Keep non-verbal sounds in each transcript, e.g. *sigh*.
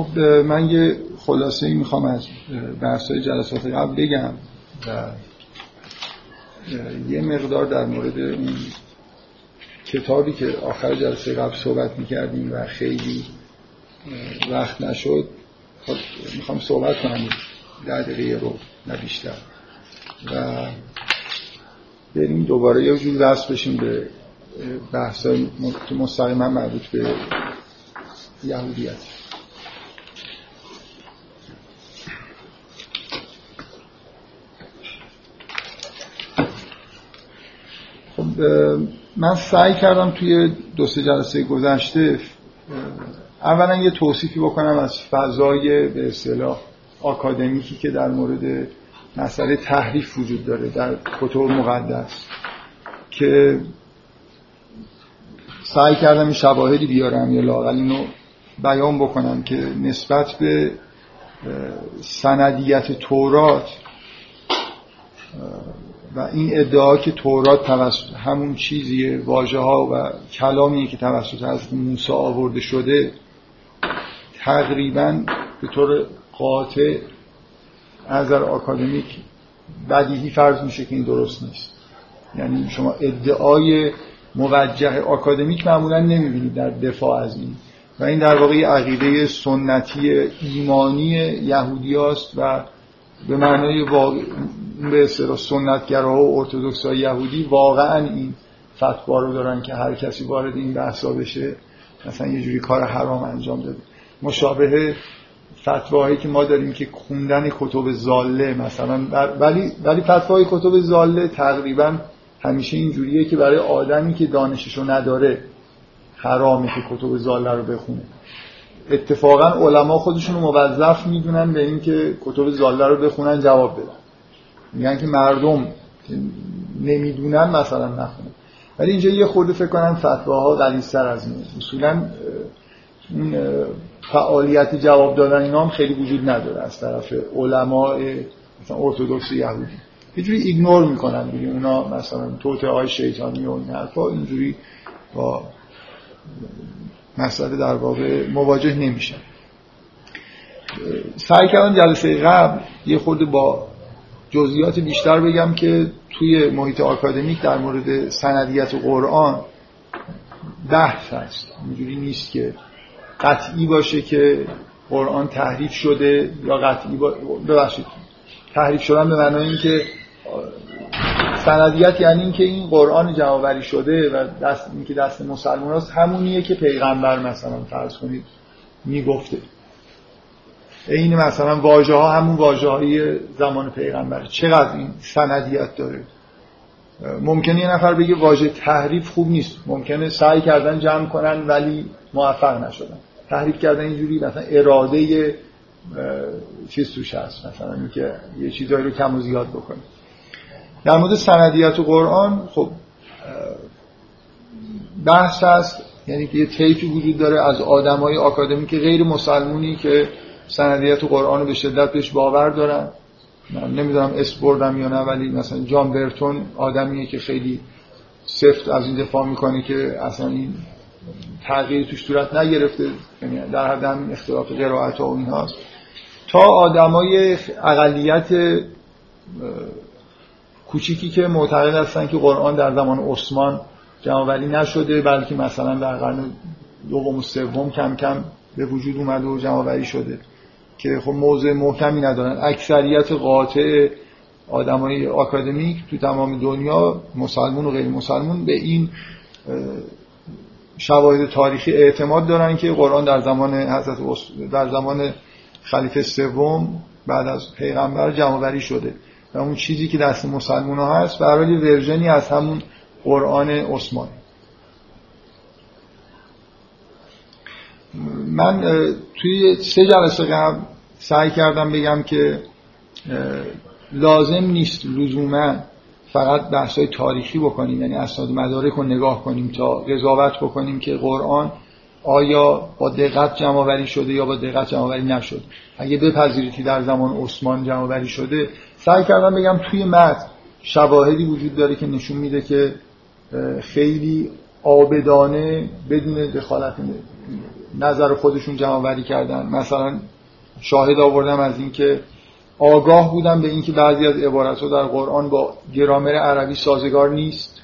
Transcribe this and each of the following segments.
خب من یه خلاصه ای می‌خوام از بحثای جلسات قبل بگم و یه مقدار در مورد اون کتابی که آخر جلسه قبل صحبت می‌کردیم و خیلی وقت نشد. خب می‌خوام صحبت کنم. در دقیقه رو نه بیشتر. و بریم دوباره یه جور دست بشیم به بحث که مستقیما مربوط به یهودیت. من سعی کردم توی دو سه جلسه گذشته اولا یه توصیفی بکنم از فضای به اصطلاح آکادمیکی که در مورد مسئله تحریف وجود داره در کتب مقدس که سعی کردم این شواهدی بیارم یا لاقل اینو بیان بکنم که نسبت به سندیت تورات و این ادعا که تورات توسط همون چیزیه واژه ها و کلامیه که توسط از موسی آورده شده تقریبا به طور قاطع از آکادمیک بدیهی فرض میشه که این درست نیست. یعنی شما ادعای موجه آکادمیک معمولا نمی‌بینید در دفاع از این. و این در واقع عقیده سنتی ایمانی یهودی است و به معنای واقع به اصطلاح سنتگراها و ارتودکس یهودی واقعا این فتوا رو دارن که هر کسی وارد این بحثا بشه مثلا یه جوری کار حرام انجام داده. مشابه فتواهایی که ما داریم که خوندن کتب زاله مثلا ولی ولی فتوای کتب زاله تقریبا همیشه اینجوریه که برای آدمی که دانششو نداره حرامه که کتب زاله رو بخونه. اتفاقا علما خودشون رو موظف می‌دونن به اینکه کتب زاله رو بخونن جواب بدن. میگن که مردم نمی‌دونن مثلا نخونن. ولی اینجا یه خورده فکر کنم فتواها غلیظتر از این اصولا این فعالیت جواب دادن اینا هم خیلی وجود نداره از طرف علماء مثلا ارتودکس یهودی. یه جوری ایگنور می‌کنن دیگه اونا مثلا توته های شیطانی و این حرفا اینجوری با مسئله در واقع مواجه نمیشن سعی کردم جلسه قبل یه خورده با جزئیات بیشتر بگم که توی محیط آکادمیک در مورد سندیت قرآن بحث هست. اینجوری نیست که قطعی باشه که قرآن تحریف شده یا قطعی با... ببخشید تحریف شدن به معنای اینکه سندیت یعنی اینکه این قرآن جوابری شده و دست اینکه دست مسلمان هست همونیه که پیغمبر مثلا فرض کنید می‌گفته. این مثلا واژه ها همون واژه های زمان پیغمبر. چقدر این سندیت داره؟ ممکنه یه نفر بگه واژه تحریف خوب نیست. ممکنه سعی کردن جمع کنن ولی موفق نشدن. تحریف کردن اینجوری مثلا اراده چیز توش هست. مثلا اینکه یه چیزایی رو کم و زیاد بکنه. در مورد سندیت و قرآن خب بحث هست یعنی که یه طیفی وجود داره از آدمای آکادمیک غیر مسلمونی که سندیت و قرآن رو به شدت بهش باور دارن. من نمی‌دونم اسم بردم یا نه ولی مثلا جان برتون آدمیه که خیلی سفت از این دفاع می‌کنه که اصلا این تغییر توش صورت نگرفته یعنی در حد همین اختلاف قرائت و این هاست تا آدمای اقلیت کوچیکی که معتقد هستن که قرآن در زمان عثمان جمعوری نشده بلکه مثلا در قرن دوم و سوم کم کم به وجود اومده و جمعوری شده که خب موضع محکمی ندارن. اکثریت قاطع آدمای آکادمیک تو تمام دنیا مسلمون و غیر مسلمون به این شواهد تاریخی اعتماد دارن که قرآن در زمان حضرت در زمان خلیفه سوم بعد از پیغمبر جمع شده. و اون چیزی که دست مسلمان ها هست برای ورژنی از همون قرآن عثمانی من توی سه جلسه قبل سعی کردم بگم که لازم نیست لزوما فقط بحث های تاریخی بکنیم یعنی اسناد مدارک رو نگاه کنیم تا قضاوت بکنیم که قرآن آیا با دقت جمع شده یا با دقت جمع نشد اگه بپذیرید که در زمان عثمان جمع شده سعی کردم بگم توی متن شواهدی وجود داره که نشون میده که خیلی آبدانه بدون دخالت نظر خودشون جمع کردن. مثلا شاهد آوردم از اینکه آگاه بودم به اینکه بعضی از عبارت در قرآن با گرامر عربی سازگار نیست.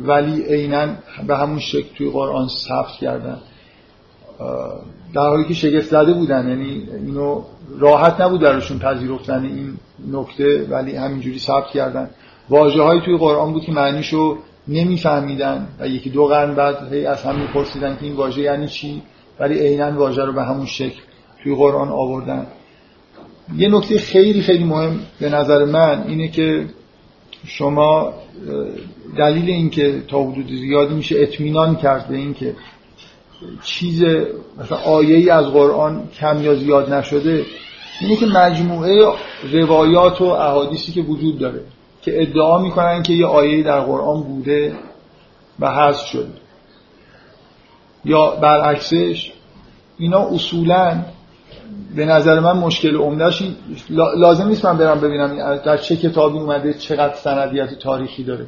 ولی عینا به همون شکل توی قرآن ثبت کردن. در حالی که شگفت زده بودن. یعنی اینو راحت نبود درشون پذیرفتن این نکته ولی همینجوری ثبت کردن. واجه های توی قرآن بود که معنیشو نمیفهمیدن و یکی دو قرن بعد هی از هم میپرسیدن که این واژه یعنی چی؟ ولی عینا واژه رو به همون شکل توی قرآن آوردن. یه نکته خیلی خیلی مهم به نظر من اینه که شما دلیل اینکه تا حدود زیادی میشه اطمینان کرد به اینکه چیز مثلا آیه ای از قرآن کم یا زیاد نشده اینه که مجموعه روایات و احادیثی که وجود داره که ادعا می‌کنن که یه آیه در قرآن بوده و حذف شده. یا برعکسش اینا اصولا به نظر من مشکل عمدهش لازم نیست من برم ببینم در چه کتابی اومده چقدر سندیت تاریخی داره.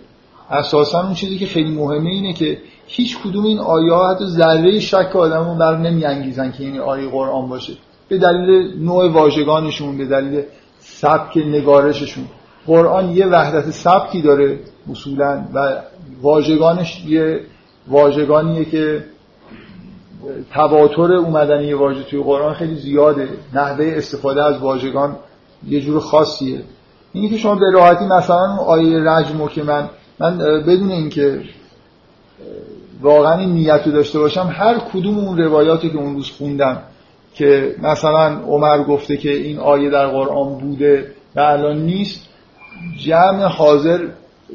اساسا اون چیزی که خیلی مهمه اینه که هیچ کدوم این آیه ها حتی ذره شک آدمو بر نمیانگیزن که این آیه قرآن باشه. به دلیل نوع واژگانشون به دلیل سبک نگارششون. قرآن یه وحدت سبکی داره اصولا و واژگانش یه واژگانیه که تواتر اومدن یه واژه توی قرآن خیلی زیاده. نحوه استفاده از واژگان یه جور خاصیه. اینی که شما به راحتی مثلا آیه رجمو که من من بدون اینکه واقعا این نیت رو داشته باشم هر کدوم اون روایاتی که اون روز خوندم که مثلا عمر گفته که این آیه در قرآن بوده و الان نیست جمع حاضر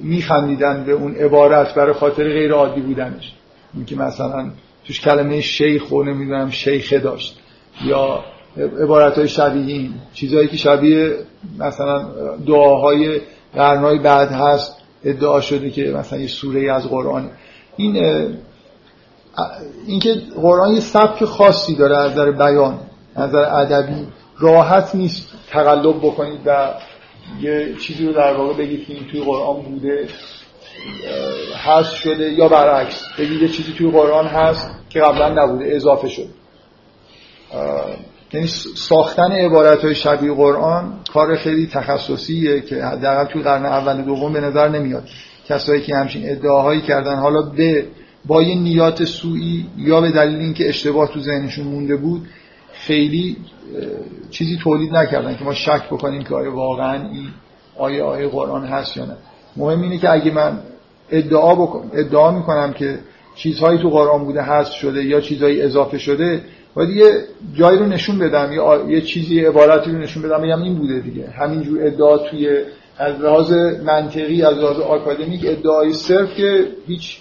میخندیدن به اون عبارت برای خاطر غیر عادی بودنش. اینکه مثلا توش کلمه شیخ و نمی‌دونم شیخه داشت یا عبارت های شبیه این چیزهایی که شبیه مثلا دعاهای قرنهای بعد هست ادعا شده که مثلا یه سوره از قرآن این اینکه قرآن یه سبک خاصی داره از نظر بیان از نظر ادبی راحت نیست تقلب بکنید و یه چیزی رو در واقع بگید که این توی قرآن بوده هست شده یا برعکس بگید یه چیزی توی قرآن هست که قبلا نبوده اضافه شد. یعنی ساختن عبارت های شبیه قرآن کار خیلی تخصصیه که حداقل توی قرن اول دوم به نظر نمیاد. کسایی که همچین ادعاهایی کردن حالا به با یه نیات سوئی یا به دلیل اینکه اشتباه تو ذهنشون مونده بود خیلی چیزی تولید نکردن که ما شک بکنیم که آیا واقعا این آیه آیه قرآن هست یا نه. مهم اینه که اگه من ادعا بکن ادعا می‌کنم که چیزهایی تو قرآن بوده هست شده یا چیزهایی اضافه شده باید یه جایی رو نشون بدم یا یه چیزی عبارتی رو نشون بدم بگم این بوده دیگه. همینجور ادعا توی از لحاظ منطقی از لحاظ آکادمیک ادعای صرف که هیچ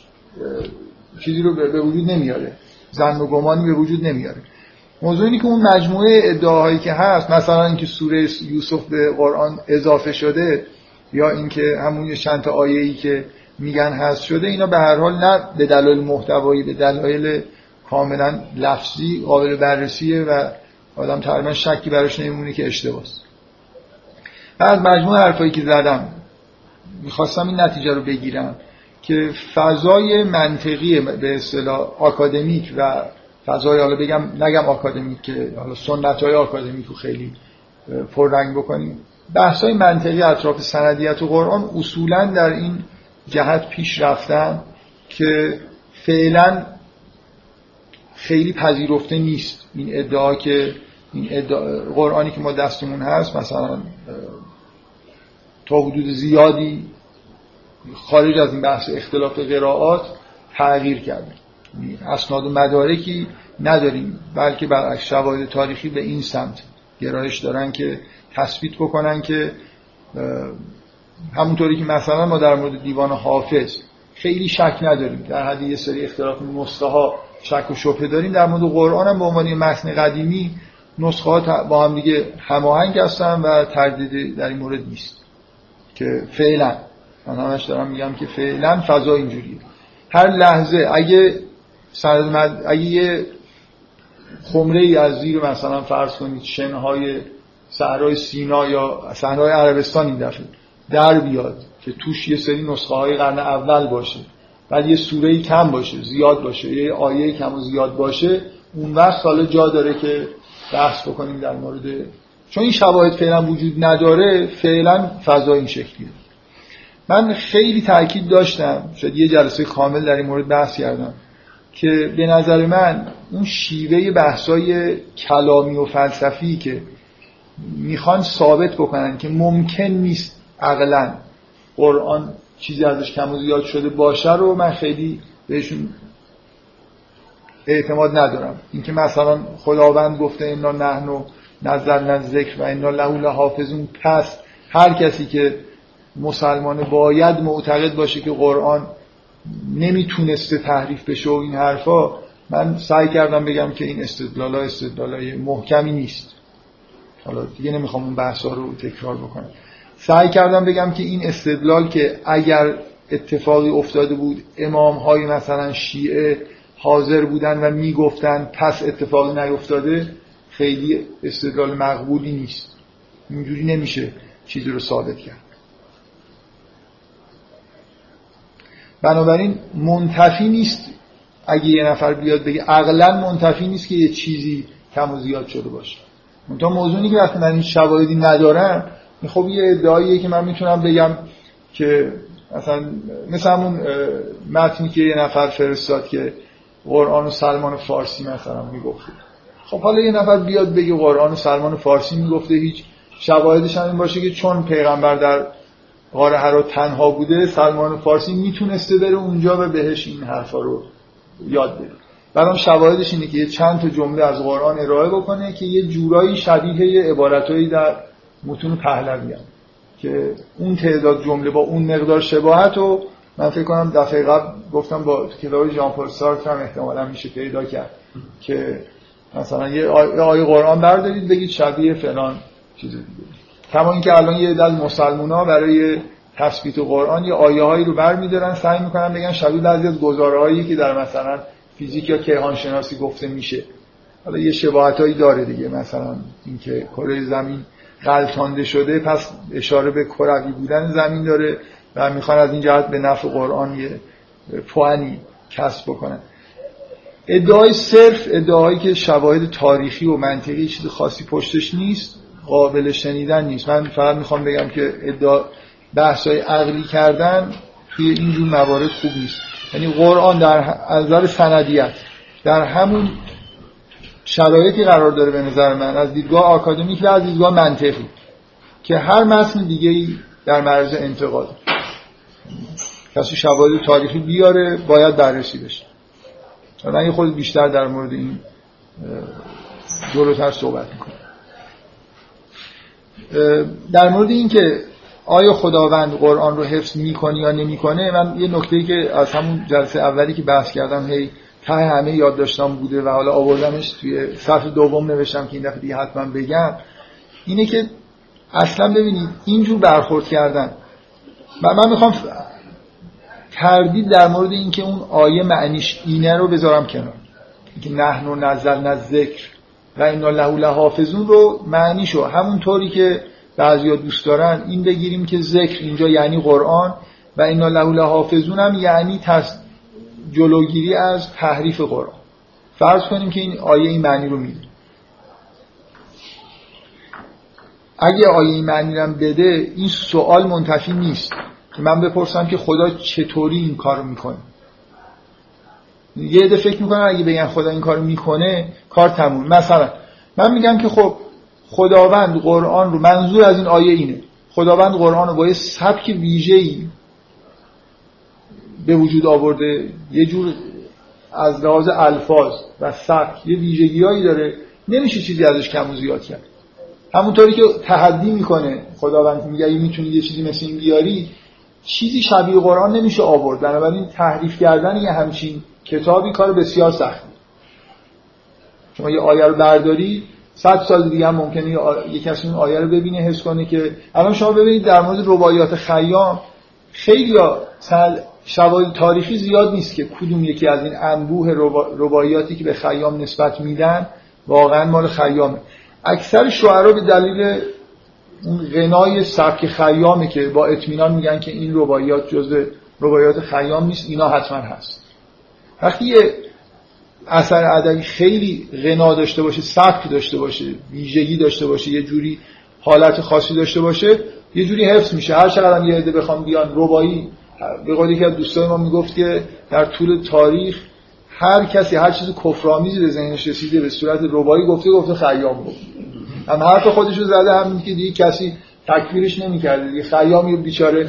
چیزی رو به وجود نمیاره. زن و گمانی به وجود نمیاره. موضوع اینه که اون مجموعه ادعاهایی که هست مثلا اینکه سوره یوسف به قرآن اضافه شده یا اینکه همون چند تا آیه‌ای که میگن هست شده اینا به هر حال نه به دلایل محتوایی به دلایل کاملا لفظی قابل بررسیه و آدم تقریبا شکی براش نمیمونه که اشتباهه از مجموع حرفایی که زدم می‌خواستم این نتیجه رو بگیرم که فضای منطقی به اصطلاح آکادمیک و فضای حالا بگم نگم آکادمیک که حالا سنت های آکادمیک رو خیلی پررنگ بکنیم. بحث های منطقی اطراف سندیت و قرآن اصولا در این جهت پیش رفتن که فعلا خیلی پذیرفته نیست این ادعا که این ادعا قرآنی که ما دستمون هست مثلا تا حدود زیادی خارج از این بحث اختلاف قرائات تغییر کرده اسناد و مدارکی نداریم بلکه برعکس شواهد تاریخی به این سمت گرایش دارن که تثبیت بکنن که همونطوری که مثلا ما در مورد دیوان حافظ خیلی شک نداریم. در حد یه سری اختلاف نسخه ها شک و شبهه داریم. در مورد قرآن هم به عنوان متن قدیمی نسخه ها با هم دیگه هماهنگ هستن و تردید در این مورد نیست. که فعلا. من همش دارم میگم که فعلا فضا اینجوریه. هر لحظه اگه اگه یه خمره ای از زیر مثلا فرض کنید شنهای صحرای سینا یا صحرای عربستان این دفعه در بیاد که توش یه سری نسخه های قرن اول باشه بعد یه سوره کم باشه زیاد باشه یه آیه کم و زیاد باشه اون وقت حالا جا داره که بحث بکنیم در مورد چون این شواهد فعلا وجود نداره فعلا فضا این شکلیه. من خیلی تاکید داشتم شاید یه جلسه کامل در این مورد بحث کردم که به نظر من اون شیوه بحثای کلامی و فلسفی که می‌خوان ثابت بکنن که ممکن نیست عقلا قرآن چیزی ازش کم و زیاد شده باشه رو من خیلی بهشون اعتماد ندارم. اینکه مثلا خداوند گفته اینا نحن نظر ذکر و اینا له حافظون پس هر کسی که مسلمان باید معتقد باشه که قرآن نمی‌تونسته تحریف بشه و این حرفا من سعی کردم بگم که این استدلال ها استدلال محکمی نیست. حالا دیگه نمی‌خوام اون بحث ها رو تکرار بکنم. سعی کردم بگم که این استدلال که اگر اتفاقی افتاده بود امام های مثلا شیعه حاضر بودن و می‌گفتن پس اتفاقی نیفتاده خیلی استدلال مقبولی نیست. اینجوری نمیشه چیزی رو ثابت کرد. بنابراین منتفی نیست اگه یه نفر بیاد بگه عقلا منتفی نیست که یه چیزی کم و زیاد شده باشه. منتها موضوعی که وقتی من این شواهدی ندارم خب یه ادعاییه که من می‌تونم بگم که مثلا مثل همون متنی که یه نفر فرستاد که قرآن و سلمان فارسی مثلا می‌گفته خب حالا یه نفر بیاد بگه قرآن و سلمان فارسی می‌گفته هیچ شواهدش هم این باشه که چون پیغمبر در غار هرا تنها بوده سلمان فارسی می‌تونسته بره اونجا و بهش این حرفا رو یاد بده. بعدم شواهدش اینه که یه چند تا جمله از قرآن ارائه بکنه که یه جورایی شبیه عبارتهایی در متون پهلوی که اون تعداد جمله با اون مقدار شباهت و من فکر کنم دفعه قبل گفتم با کتاب ژان پل سارتر هم احتمالا میشه پیدا کرد که مثلا یه آیه قرآن بردارید بگید شبیه فلان چیز دیگه. کما اینکه الان یه دل مسلمونا برای تثبیت قرآن یه آیه هایی رو برمیدارن سعی می‌کنن بگن شبیه بعضی از که در مثلا فیزیک یا کیهان شناسی گفته میشه. حالا یه شباهت هایی داره دیگه مثلا اینکه کره زمین غلطانده شده پس اشاره به کروی بودن زمین داره و می‌خوان از این جهت به نفع قرآن یه پوانی کسب بکنن. ادعای صرف ادعایی که شواهد تاریخی و منطقی چیز خاصی پشتش نیست قابل شنیدن نیست. من فقط می‌خوام بگم که ادعا بحثای عقلی کردن توی اینجور موارد خوب نیست. یعنی قرآن در نظر سندیت در همون شرایطی قرار داره به نظر من از دیدگاه آکادمیک و از دیدگاه منطقی که هر متن دیگه در معرض انتقاد. کسی شواهد تاریخی بیاره باید بررسی بشه. من یه خود بیشتر در مورد این جلوتر صحبت می‌کنم. در مورد اینکه آیا خداوند قرآن رو حفظ می‌کنه یا نمی‌کنه من یه نکته که از همون جلسه اولی که بحث کردم هی ته همه یاد داشتم بوده و حالا آوردمش توی صفحه دوم نوشتم که این دفعه دیگه حتما بگم اینه که اصلا ببینید اینجور برخورد کردن. و من می‌خوام تردید در مورد اینکه اون آیه معنیش اینه رو بذارم کنار. که نحن و نزل ذکر و اینا له لحافظون رو معنیشو همونطوری که بعضیا دوست دارن این بگیریم که ذکر اینجا یعنی قرآن و اینا له لحافظون هم یعنی تص... جلوگیری از تحریف قرآن. فرض کنیم که این آیه این معنی رو میده اگه آیه این معنی رو بده این سوال منتفی نیست. من بپرسم که خدا چطوری این کار می‌کنه؟ یه عده فکر می‌کنن اگه بگن خدا این کار می‌کنه کار تموم. مثلا من میگم که خب خداوند قرآن رو منظور از این آیه اینه. خداوند قرآن رو با یه سبک ویژه‌ای به وجود آورده یه جور از لحاظ الفاظ و سبک یه ویژگیهایی داره. نمیشه چیزی ازش کم و زیاد کرد. همونطوری که تحدی می‌کنه خداوند میگه می‌تونی یه چیزی مثل این بیاری چیزی شبیه قرآن نمیشه آورد. بنابراین تحریف کردن یه همچین کتابی کار بسیار سختی شما یه آیه رو برداری صد سال دیگه هم ممکنه یه کسی این آیه رو ببینه حس کنه که الان شما ببینید در مورد رباعیات خیام خیلی شواهد تاریخی زیاد نیست که کدوم یکی از این انبوه رباعیاتی که به خیام نسبت میدن واقعا مال خیامه. اکثر شعرا به دلیل اون غنای سبک خیامه که با اطمینان میگن که این رباعیات جزء روایات خیام نیست اینا حتما هست. وقتی یه اثر ادبی خیلی غنا داشته باشه سبک داشته باشه ویژگی داشته باشه یه جوری حالت خاصی داشته باشه یه جوری حفظ میشه. هر چقدر یه عده بخوام بیان ربایی به قولی که دوستای ما می‌گفت که در طول تاریخ هر کسی هر چیز کفرآمیزی به ذهنش رسیده به صورت ربایی گفته گفته خیام گفت هم حرف خودش رو زده هم که دیگه کسی تکفیرش نمی‌کرده. دیگه خیام یه بیچاره.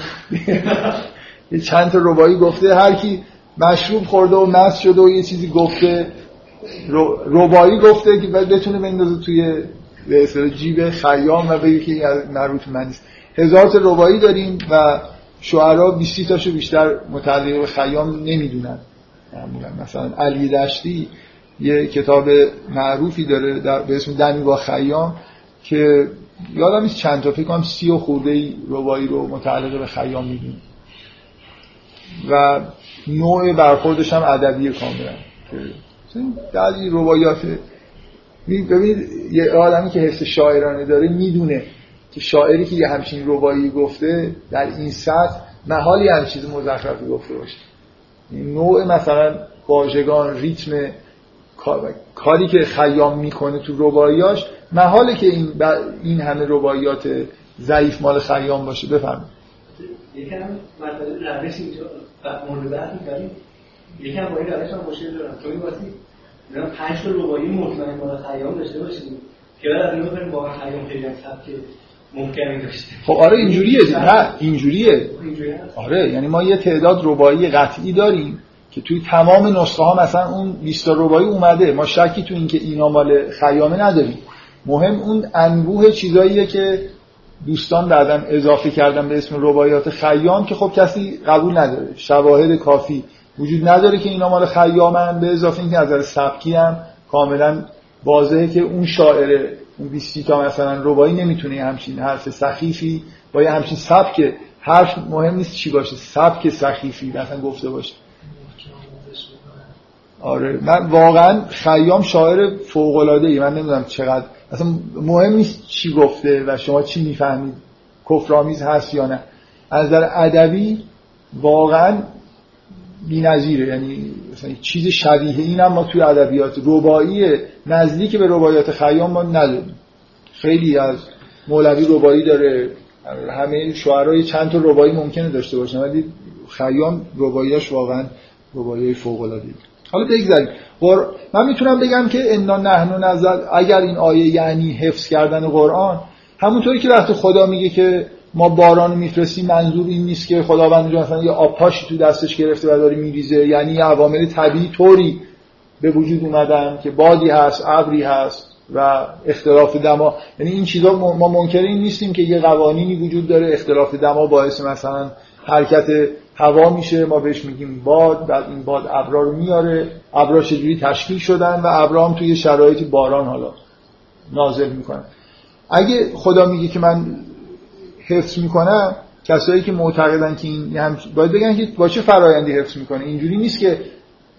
یه چند تا ربایی گفته. هر کی مشروب خورده و مست شده و یه چیزی گفته ربایی گفته که بتونه بندازه توی به جیب خیام و بگه که مربوط من نیست. هزار تا ربایی داریم و شعرا 20 تاشو بیشتر متعلق به خیام نمی‌دونن. مثلا علی دشتی یه کتاب معروفی داره در به اسم دمی با خیام که یادم نیست چند تا فکر کنم سی و خورده ای ربایی رو متعلق به خیام می‌دونه و نوع برخوردش هم ادبی کاملا بعضی روایات ببینید یه آدمی که حس شاعرانه داره می‌دونه که شاعری که یه همچین ربایی گفته در این سطح محالی هم چیز مزخرفی گفته باشه. نوع مثلا واژگان ریتم کاری که خیام می‌کنه تو رباییاش محاله که این, این همه رباعیات ضعیف مال خیام باشه. بفهمید یکم مطلب روش اینجا مورد بحث می‌کردیم. یکم با این روش هم مشکل دارم. این واسه پنج تا ربایی مطمئن مال خیام داشته باشیم که بعد از بکنیم با خیام خیلی سبک ممکنی داشته. خب آره اینجوریه. نه اینجوریه. آره یعنی ما یه تعداد ربایی قطعی داریم. که توی تمام نسخه ها مثلا اون 20 ربایی اومده. ما شکی تو اینکه اینا مال خیامه نداریم. مهم اون انبوه چیزاییه که دوستان بعدا اضافه کردن به اسم ربایات خیام که خب کسی قبول نداره. شواهد کافی وجود نداره که اینا مال خیامن. به اضافه اینکه نظر سبکی هم کاملا واضحه که اون شاعر اون 20 تا مثلا ربایی نمی‌تونه همچین حرف سخیفی با یه همچین سبک. حرف مهم نیست چی باشه. سبک سخیفی مثلا گفته باشه. آره. من واقعا خیام شاعر فوق العاده ای من نمی‌دونم چقدر. اصلا مهم نیست چی گفته و شما چی می‌فهمید. کفرآمیز هست یا نه. از نظر ادبی واقعا بی‌نظیره. یعنی مثلا چیز شبیه این هم ما توی ادبیات ربایی نزدیک به رباعیات خیام ما نداریم. خیلی از مولوی ربایی داره. همه شعرهای چند تا ربایی ممکنه داشته باشن ولی خیام رباییاش واقعا ربایی فوق العاده حالا بگذاریم. من می‌تونم بگم که انا نحن نزل اگر این آیه یعنی حفظ کردن قرآن همونطوری که وقتی خدا میگه که ما باران میفرستیم منظور این نیست که خداوند مثلا یه آبپاشی تو دستش گرفته و داره میریزه. یعنی یه عوامل طبیعی طوری به وجود اومدن که بادی هست ابری هست و اختلاف دما. یعنی این چیزا ما منکر این نیستیم که یه قوانینی وجود داره اختلاف دما باعث مثلا حرکت هوا میشه ما بهش میگیم باد بعد این باد ابرا رو میاره. ابرا چجوری تشکیل شدن و ابرا هم توی شرایطی باران حالا نازل می‌کنن. اگه خدا میگه که من حفظ می‌کنم کسایی که معتقدن که این هم باید بگن که با چه فرایندی حفظ می‌کنه؟ اینجوری نیست که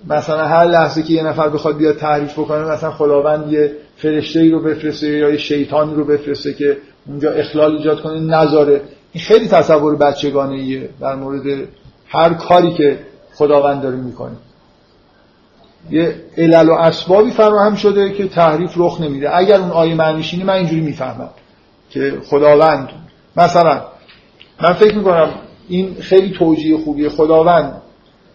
مثلا هر لحظه که یه نفر بخواد بیاد تعریف بکنه مثلا خداوند یه فرشته ای رو بفرسته یا یه شیطانی رو بفرسته که اونجا اخلال ایجاد کنه نذاره. این خیلی تصور بچگانه ایه در مورد هر کاری که خداوند داره می‌کنه. یه علل و اسبابی فراهم شده که تحریف رخ نمیده. اگر اون آیه معنیش من اینجوری می‌فهمم که خداوند مثلا من فکر می‌کنم این خیلی توجیه خوبیه. خداوند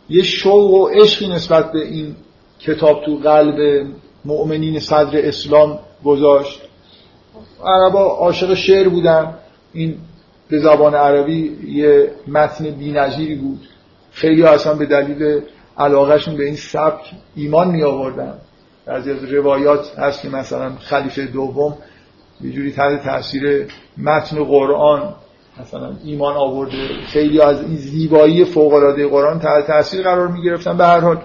یه شوق و عشقی نسبت به این کتاب تو قلب مؤمنین صدر اسلام گذاشت. عربا عاشق شعر بودن. این به زبان عربی یه متن بی‌نظیری بود. خیلی اصلا به دلیل علاقهشون به این سبک ایمان می آوردن از روایات هست که مثلا خلیفه دوم یه جوری تحت تاثیر متن قرآن مثلا ایمان آورده. خیلی از این زیبایی فوق العاده قرآن تحت تاثیر قرار می گرفتن به هر حال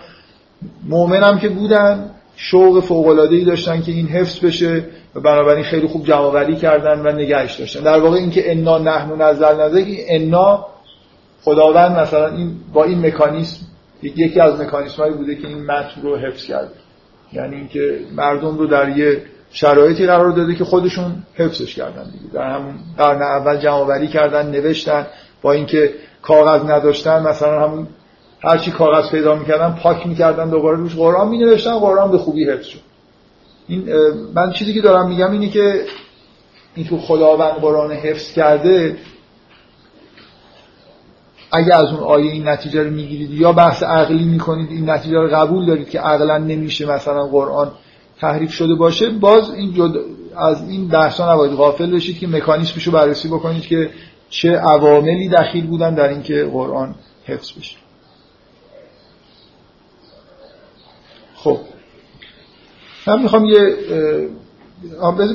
مؤمنم که بودن شوق فوق العاده ای داشتن که این حفظ بشه و بنابراین خیلی خوب جمع کردن و نگهش داشتن. در واقع اینکه انا نحن نزل نزل که انا خداوند مثلا این با این مکانیسم یکی از مکانیسم هایی بوده که این متن رو حفظ کرده یعنی اینکه مردم رو در یه شرایطی قرار داده که خودشون حفظش کردن دیگه. در همون قرن اول جمع کردن نوشتن با اینکه کاغذ نداشتن مثلا همون هرچی کاغذ پیدا می‌کردن پاک می‌کردن دوباره روش قرآن مینوشتن قرآن به خوبی حفظ شد. این من چیزی که دارم میگم اینه که این تو خداوند قرآن حفظ کرده اگه از اون آیه این نتیجه رو می‌گیرید یا بحث عقلی می‌کنید این نتیجه رو قبول دارید که عقلا نمیشه مثلا قرآن تحریف شده باشه باز این جد... از این بحثا نباید غافل بشید که مکانیسمش رو بررسی بکنید که چه عواملی دخیل بودن در اینکه قرآن حفظ بشه. خب. من می‌خوام یه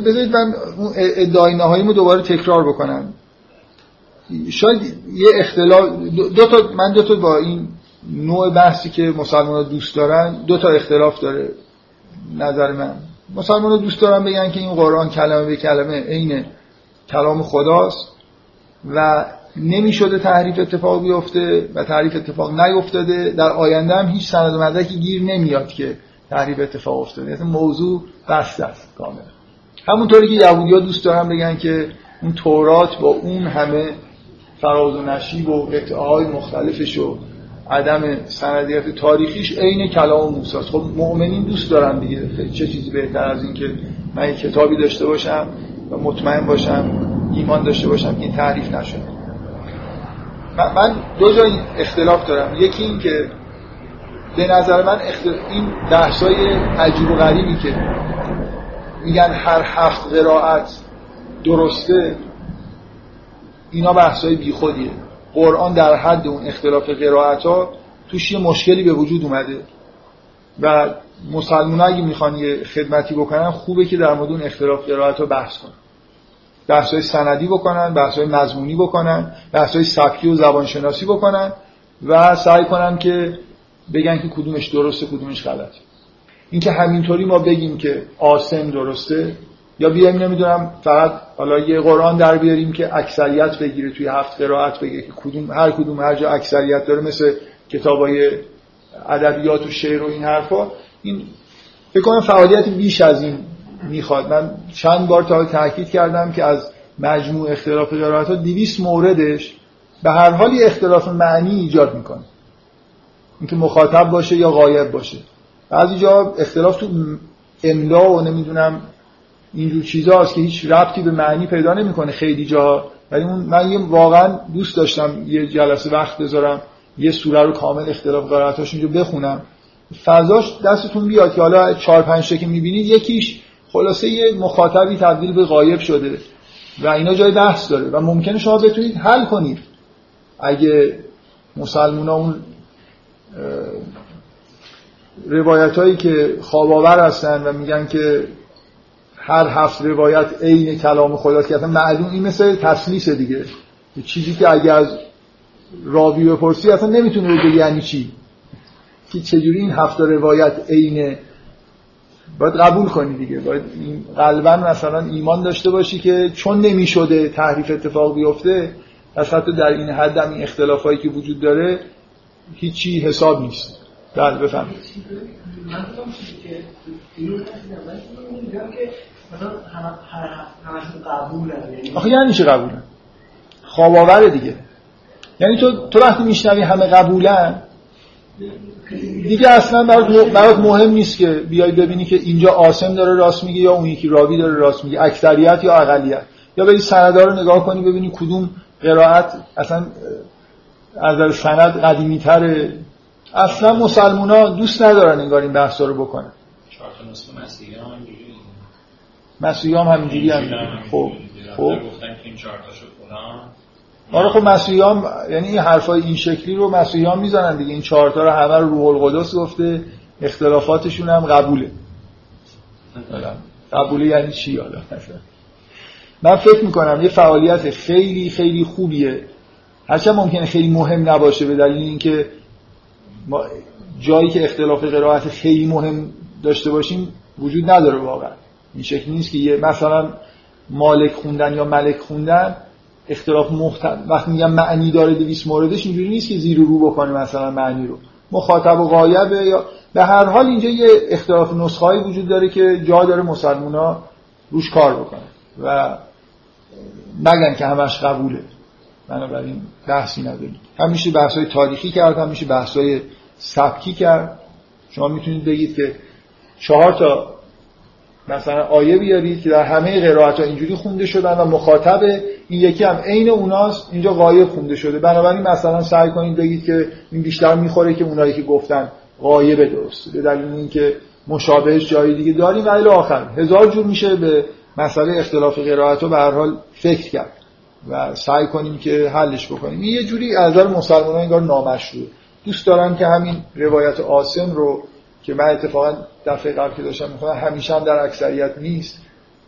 بذارید من ادعای نهاییمو دوباره تکرار بکنم. شاید یه اختلاف دو, تا من دو تا با این نوع بحثی که مسلمان دوست دارن دو تا اختلاف داره نظر من. مسلمان دوست دارن بگن که این قرآن کلمه به کلمه عین کلام خداست و نمی شده تحریف اتفاق بیفته و تحریف اتفاق نیفتاده. در آینده هم هیچ سند و مدرکی گیر نمیاد که تحریف اتفاق افتاده. یعنی موضوع بسته است کاملا همونطوری که یهودی‌ها دوست دارن بگن که اون تورات با اون همه فراز و نشیب و ادعاهای مختلفش و عدم سندیت تاریخیش عین کلام موسی خب مؤمنین دوست دارن دیگه. چه چیزی بهتر از این که من کتابی داشته باشم و مطمئن باشم ایمان داشته باشم که تعریف نشده. من دو جای اختلاف دارم. یکی این که به نظر من این بحثای عجیب و غریبی که میگن هر هفت قرائت درسته اینا بحثای بیخودیه. قرآن در حد اون اختلاف قرائت ها توش یه مشکلی به وجود اومده و مسلمان اگه می‌خوان یه خدمتی بکنن خوبه که در مورد اون اختلاف قرائت ها بحث کنن. بحث های سندی بکنن بحث های مضمونی بکنن بحث های سبکی و زبانشناسی بکنن و سعی کنن که بگن که کدومش درسته کدومش غلطه. اینکه همینطوری ما بگیم که آسم درسته یا بیایم نمی‌دونم فقط حالا یه قرآن در بیاریم که اکثریت بگیره توی هفت قرائت بگه که کدوم هر کدوم هر جا اکثریت داره مثل کتابای ادبیات و شعر و این حرفا. این فکر فعالیت بیش از این می‌خواد. من چند بار تا تاکید کردم که از مجموع اختلاف قرائت ها 200 موردش به هر حالی اختلاف معنی ایجاد می‌کنه. اینکه مخاطب باشه یا غایب باشه. بعضی جا اختلاف تو املا و نمی‌دونم اینجور چیزاست که هیچ ربطی به معنی پیدا نمی‌کنه خیلی جا. ولی من یه واقعا دوست داشتم یه جلسه وقت بذارم یه سوره رو کامل اختلاف قرائتاش اینجا بخونم. فضاش دستتون بیاد که حالا چهار پنج که می‌بینید. یکیش خلاصه یه مخاطبی تبدیل به غایب شده و اینا جای بحث داره و ممکنه شما بتونید حل کنید. اگه مسلمان اون روایت هایی که خواباور هستن و میگن که هر هفت روایت عین کلام خدا که اصلا معلوم این مثل تسلیس دیگه. چیزی که اگه از راوی بپرسی اصلا نمی‌تونه بگه یعنی چی. که چجوری این هفت روایت عین باید قبول کنی دیگه. باید این قلبا مثلا ایمان داشته باشی که چون نمی‌شده تحریف اتفاق بیفته از حتی در این حد هم این اختلافایی که وجود داره هیچی حساب نیست. بله بفهم من آخه یعنی چه قبولن؟ خواب آوره دیگه. یعنی تو تو وقتی میشنوی همه قبولن دیگه اصلا برات مهم نیست که بیای ببینی که اینجا آسم داره راست میگه یا اون یکی راوی داره راست میگه اکثریت یا اقلیت. یا بری سندا رو نگاه کنی ببینی کدوم قرائت اصلا از نظر سند قدیمی تره اصلا مسلمان ها دوست ندارن انگار این بحثا رو بکنن. مسیحی هم همینجوری. هم خب خب. آره خب مسیحی هم یعنی این حرفای این شکلی رو مسیحی هم می‌زنن دیگه. این چهارتا رو همه رو روح القدس گفته اختلافاتشون هم قبوله. قبوله یعنی چی حالا؟ من فکر می‌کنم یه فعالیت خیلی خیلی خوبیه. هرچند ممکنه خیلی مهم نباشه به دلیل اینکه ما جایی که اختلاف قرائت خیلی مهم داشته باشیم وجود نداره واقعا. این شکل نیست که یه مثلا مالک خوندن یا ملک خوندن اختلاف محتم وقتی میگم معنی داره 200 موردش اینجوری نیست که زیر رو بکنه مثلا معنی رو. مخاطب و غایبه یا به هر حال اینجا یه اختلاف نسخه وجود داره که جا داره مسلمونا روش کار بکنه و نگن که همش قبوله. بنابراین بحثی نداریم. همیشه بحث های تاریخی کرد همیشه بحث های سبکی کرد. شما می‌تونید بگید که چهار تا مثلا آیه بیارید که در همه قرائت ها اینجوری خونده شدن و مخاطب این یکی هم عین اوناست اینجا غایب خونده شده. بنابراین مثلا سعی کنید بگید که این بیشتر می‌خوره که اونایی که گفتن غایب درست. به دلیل اینکه مشابهش جای دیگه داریم. ولی آخر هزار جور میشه به مسئله اختلاف قرائت رو به هر حال فکر کرد. و سعی کنیم که حلش بکنیم. این یه جوری از نظر مسلمانان انگار نامشروع دوست دارم که همین روایت آسم رو که من اتفاقا دفعه قبل که داشتم می‌خونم همیشه هم در اکثریت نیست.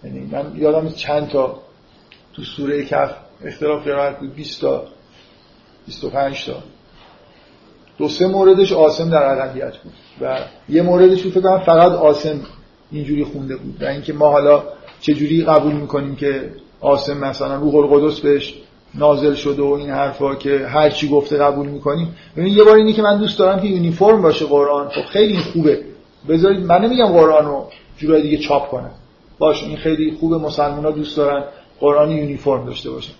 یعنی من یادم چند تا تو سوره کف اختلاف قرائت بود 20 تا 25 تا. دو سه موردش آسم در اقلیت بود و یه موردش فکر کنم فقط آسم اینجوری خونده بود و اینکه ما حالا چجوری قبول می‌کنیم که آسم مثلا روح القدس بهش نازل شده و این حرفا که هر چی گفته قبول می‌کنیم. ببین یه بار اینی که من دوست دارم که یونیفرم باشه قرآن. خب خیلی خوبه. بذارید من نمیگم قرآن رو جورای دیگه چاپ کنم. باش این خیلی خوبه مسلمان ها دوست دارن. قرآن یونیفرم داشته باشن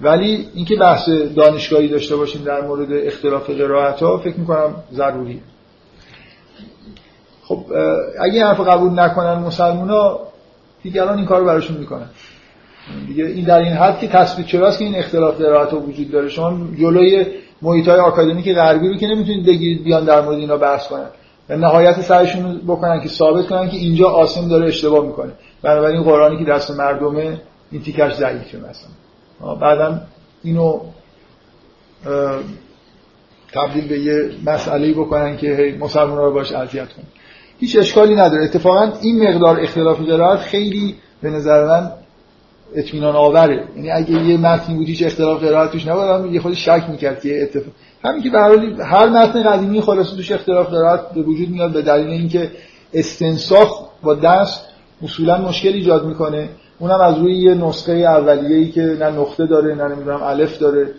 ولی اینکه بحث دانشگاهی داشته باشیم در مورد اختلاف قرائت ها فکر می‌کنم ضروریه. خب اگه حرف قبول نکنن مسلمان ها دیگران این کار رو براشون می‌کنن. دیگه این در این حد که تثبیت شده که این اختلاف قرائت وجود داره. شما جلوی محیط های آکادمیک غربی رو که نمی‌تونید بگیرید بیان در مورد اینا بحث کنن. و نهایت سعیشون بکنن که ثابت کنن که اینجا آسم داره اشتباه می‌کنه. بنابراین قرآنی که دست مردمه این تیکش ضعیفه مثلا بعدا اینو تبدیل به یه مسئله بکنن که مسلمان رو باش اذیت کنن. هیچ اشکالی نداره. اتفاقا این مقدار اختلاف قرائت خیلی به نظر من اطمینان آوره. یعنی اگه یه متنی بود هیچ اختلاف قرائت توش نبود یه خود شک می‌کرد که اتفاق همین که به هر متن قدیمی خلاصه توش اختلاف قرائت به وجود میاد به دلیل اینکه استنساخ با دست اصولا مشکل ایجاد می‌کنه. اونم از روی یه نسخه اولیه‌ای که نه نقطه داره نه نمی‌دونم الف داره.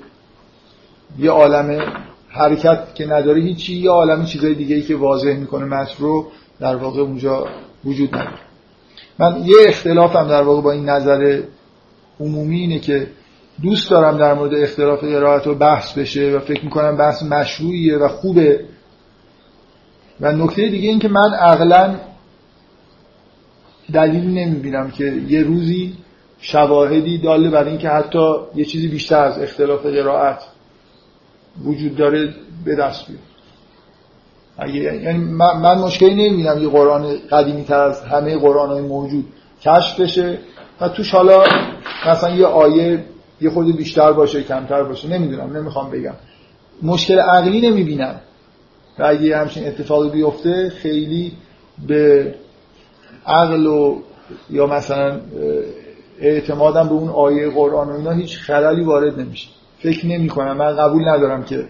یه عالم حرکت که نداره. هیچی یه عالم چیزای دیگه ای که واضح می‌کنه متن رو در واقع اونجا وجود نداره. من یه اختلافم در واقع با این نظر عمومی اینه که دوست دارم در مورد اختلاف قرائت رو بحث بشه و فکر می‌کنم بحث مشروعیه و خوبه. و نکته دیگه این که من عقلا دلیل نمی‌بینم که یه روزی شواهدی داله برای اینکه حتی یه چیزی بیشتر از اختلاف قرائت وجود داره به دست بیاد. یعنی من, مشکلی نمی‌بینم یه قرآن قدیمی تر از همه قرآن های موجود کشف بشه و توش حالا مثلا یه آیه یه خود بیشتر باشه کمتر باشه نمی‌دونم نمی‌خوام بگم. مشکل عقلی نمی‌بینم. و اگه همچین اتفاقی بیفته خیلی به عقل و یا مثلا اعتمادم به اون آیه قرآن و اینا هیچ خلالی وارد نمیشه. فکر نمی کنم من قبول ندارم که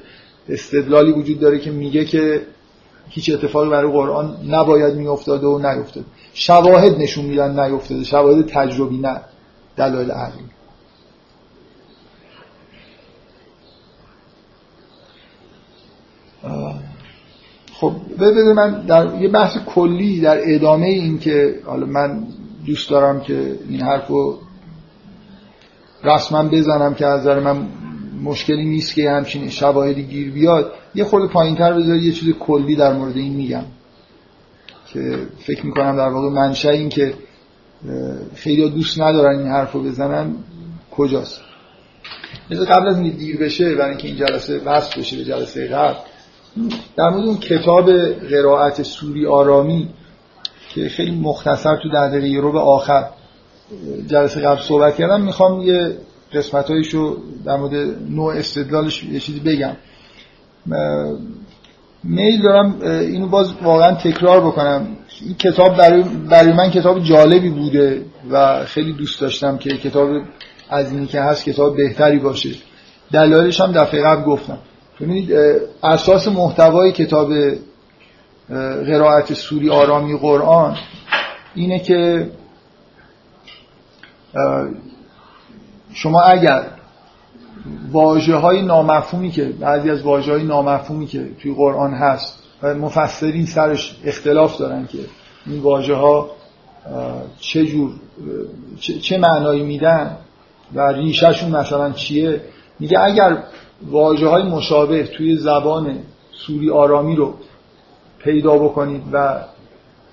استدلالی وجود داره که میگه که هیچ اتفاقی برای قرآن نباید میافتاده و نیفتاده. شواهد نشون میدن نیفتاده. شواهد تجربی نه. دلایل عقلی. خب ببینید من در یه بحث کلی در ادامه این که حالا من دوست دارم که این حرفو رسما بزنم که از نظر من مشکلی نیست که همچین شواهدی گیر بیاد. یه خورده پایینتر بذارید یه چیز کلی در مورد این میگم که فکر می‌کنم در واقع منشه این که خیلی دوست ندارن این حرف رو بزنن. کجاست؟ قبل از اینکه دیر بشه برای اینکه این جلسه وصل بشه به جلسه قبل در مورد اون کتاب قرائت سوری آرامی که خیلی مختصر تو در دقیقه رو به آخر جلسه قبل صحبت کردم می‌خوام یه قسمت رو در مورد نوع استدلالش یه چیزی بگم. میل دارم اینو باز واقعا تکرار بکنم. این کتاب برای, برای من کتاب جالبی بوده و خیلی دوست داشتم که کتاب از اینی که هست کتاب بهتری باشه. دلایلش هم دفعه قبل گفتم. ببینید اساس محتوای کتاب قرائت سوری آرامی قرآن اینه که شما اگر واجه های نامفهومی که بعضی از واجه های نامفهومی که توی قرآن هست و مفسرین سرش اختلاف دارن که این واجه ها چه جور چه, معنایی میدن و ریشهشون مثلا چیه میگه اگر واجه های مشابه توی زبان سوری آرامی رو پیدا بکنید و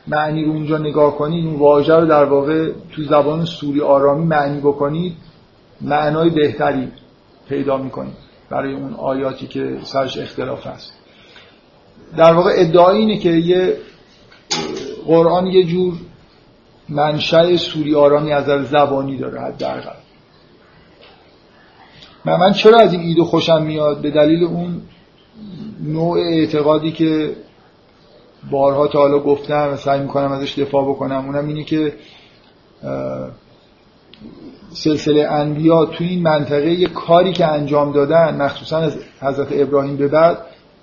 معنی رو اونجا نگاه کنید اون واژه رو در واقع تو زبان سوری آرامی معنی بکنید معنای بهتری پیدا می‌کنید برای اون آیاتی که سرش اختلاف هست. در واقع ادعا اینه که یه قرآن یه جور منشأ سوری آرامی از زبانی داره حداقل. من, من چرا از این ایده خوشم میاد؟ به دلیل اون نوع اعتقادی که بارها تا حالا گفتم و سعی می‌کنم ازش دفاع بکنم اونم اینه که سلسله انبیا توی این منطقه یه کاری که انجام دادن مخصوصا از حضرت ابراهیم به بعد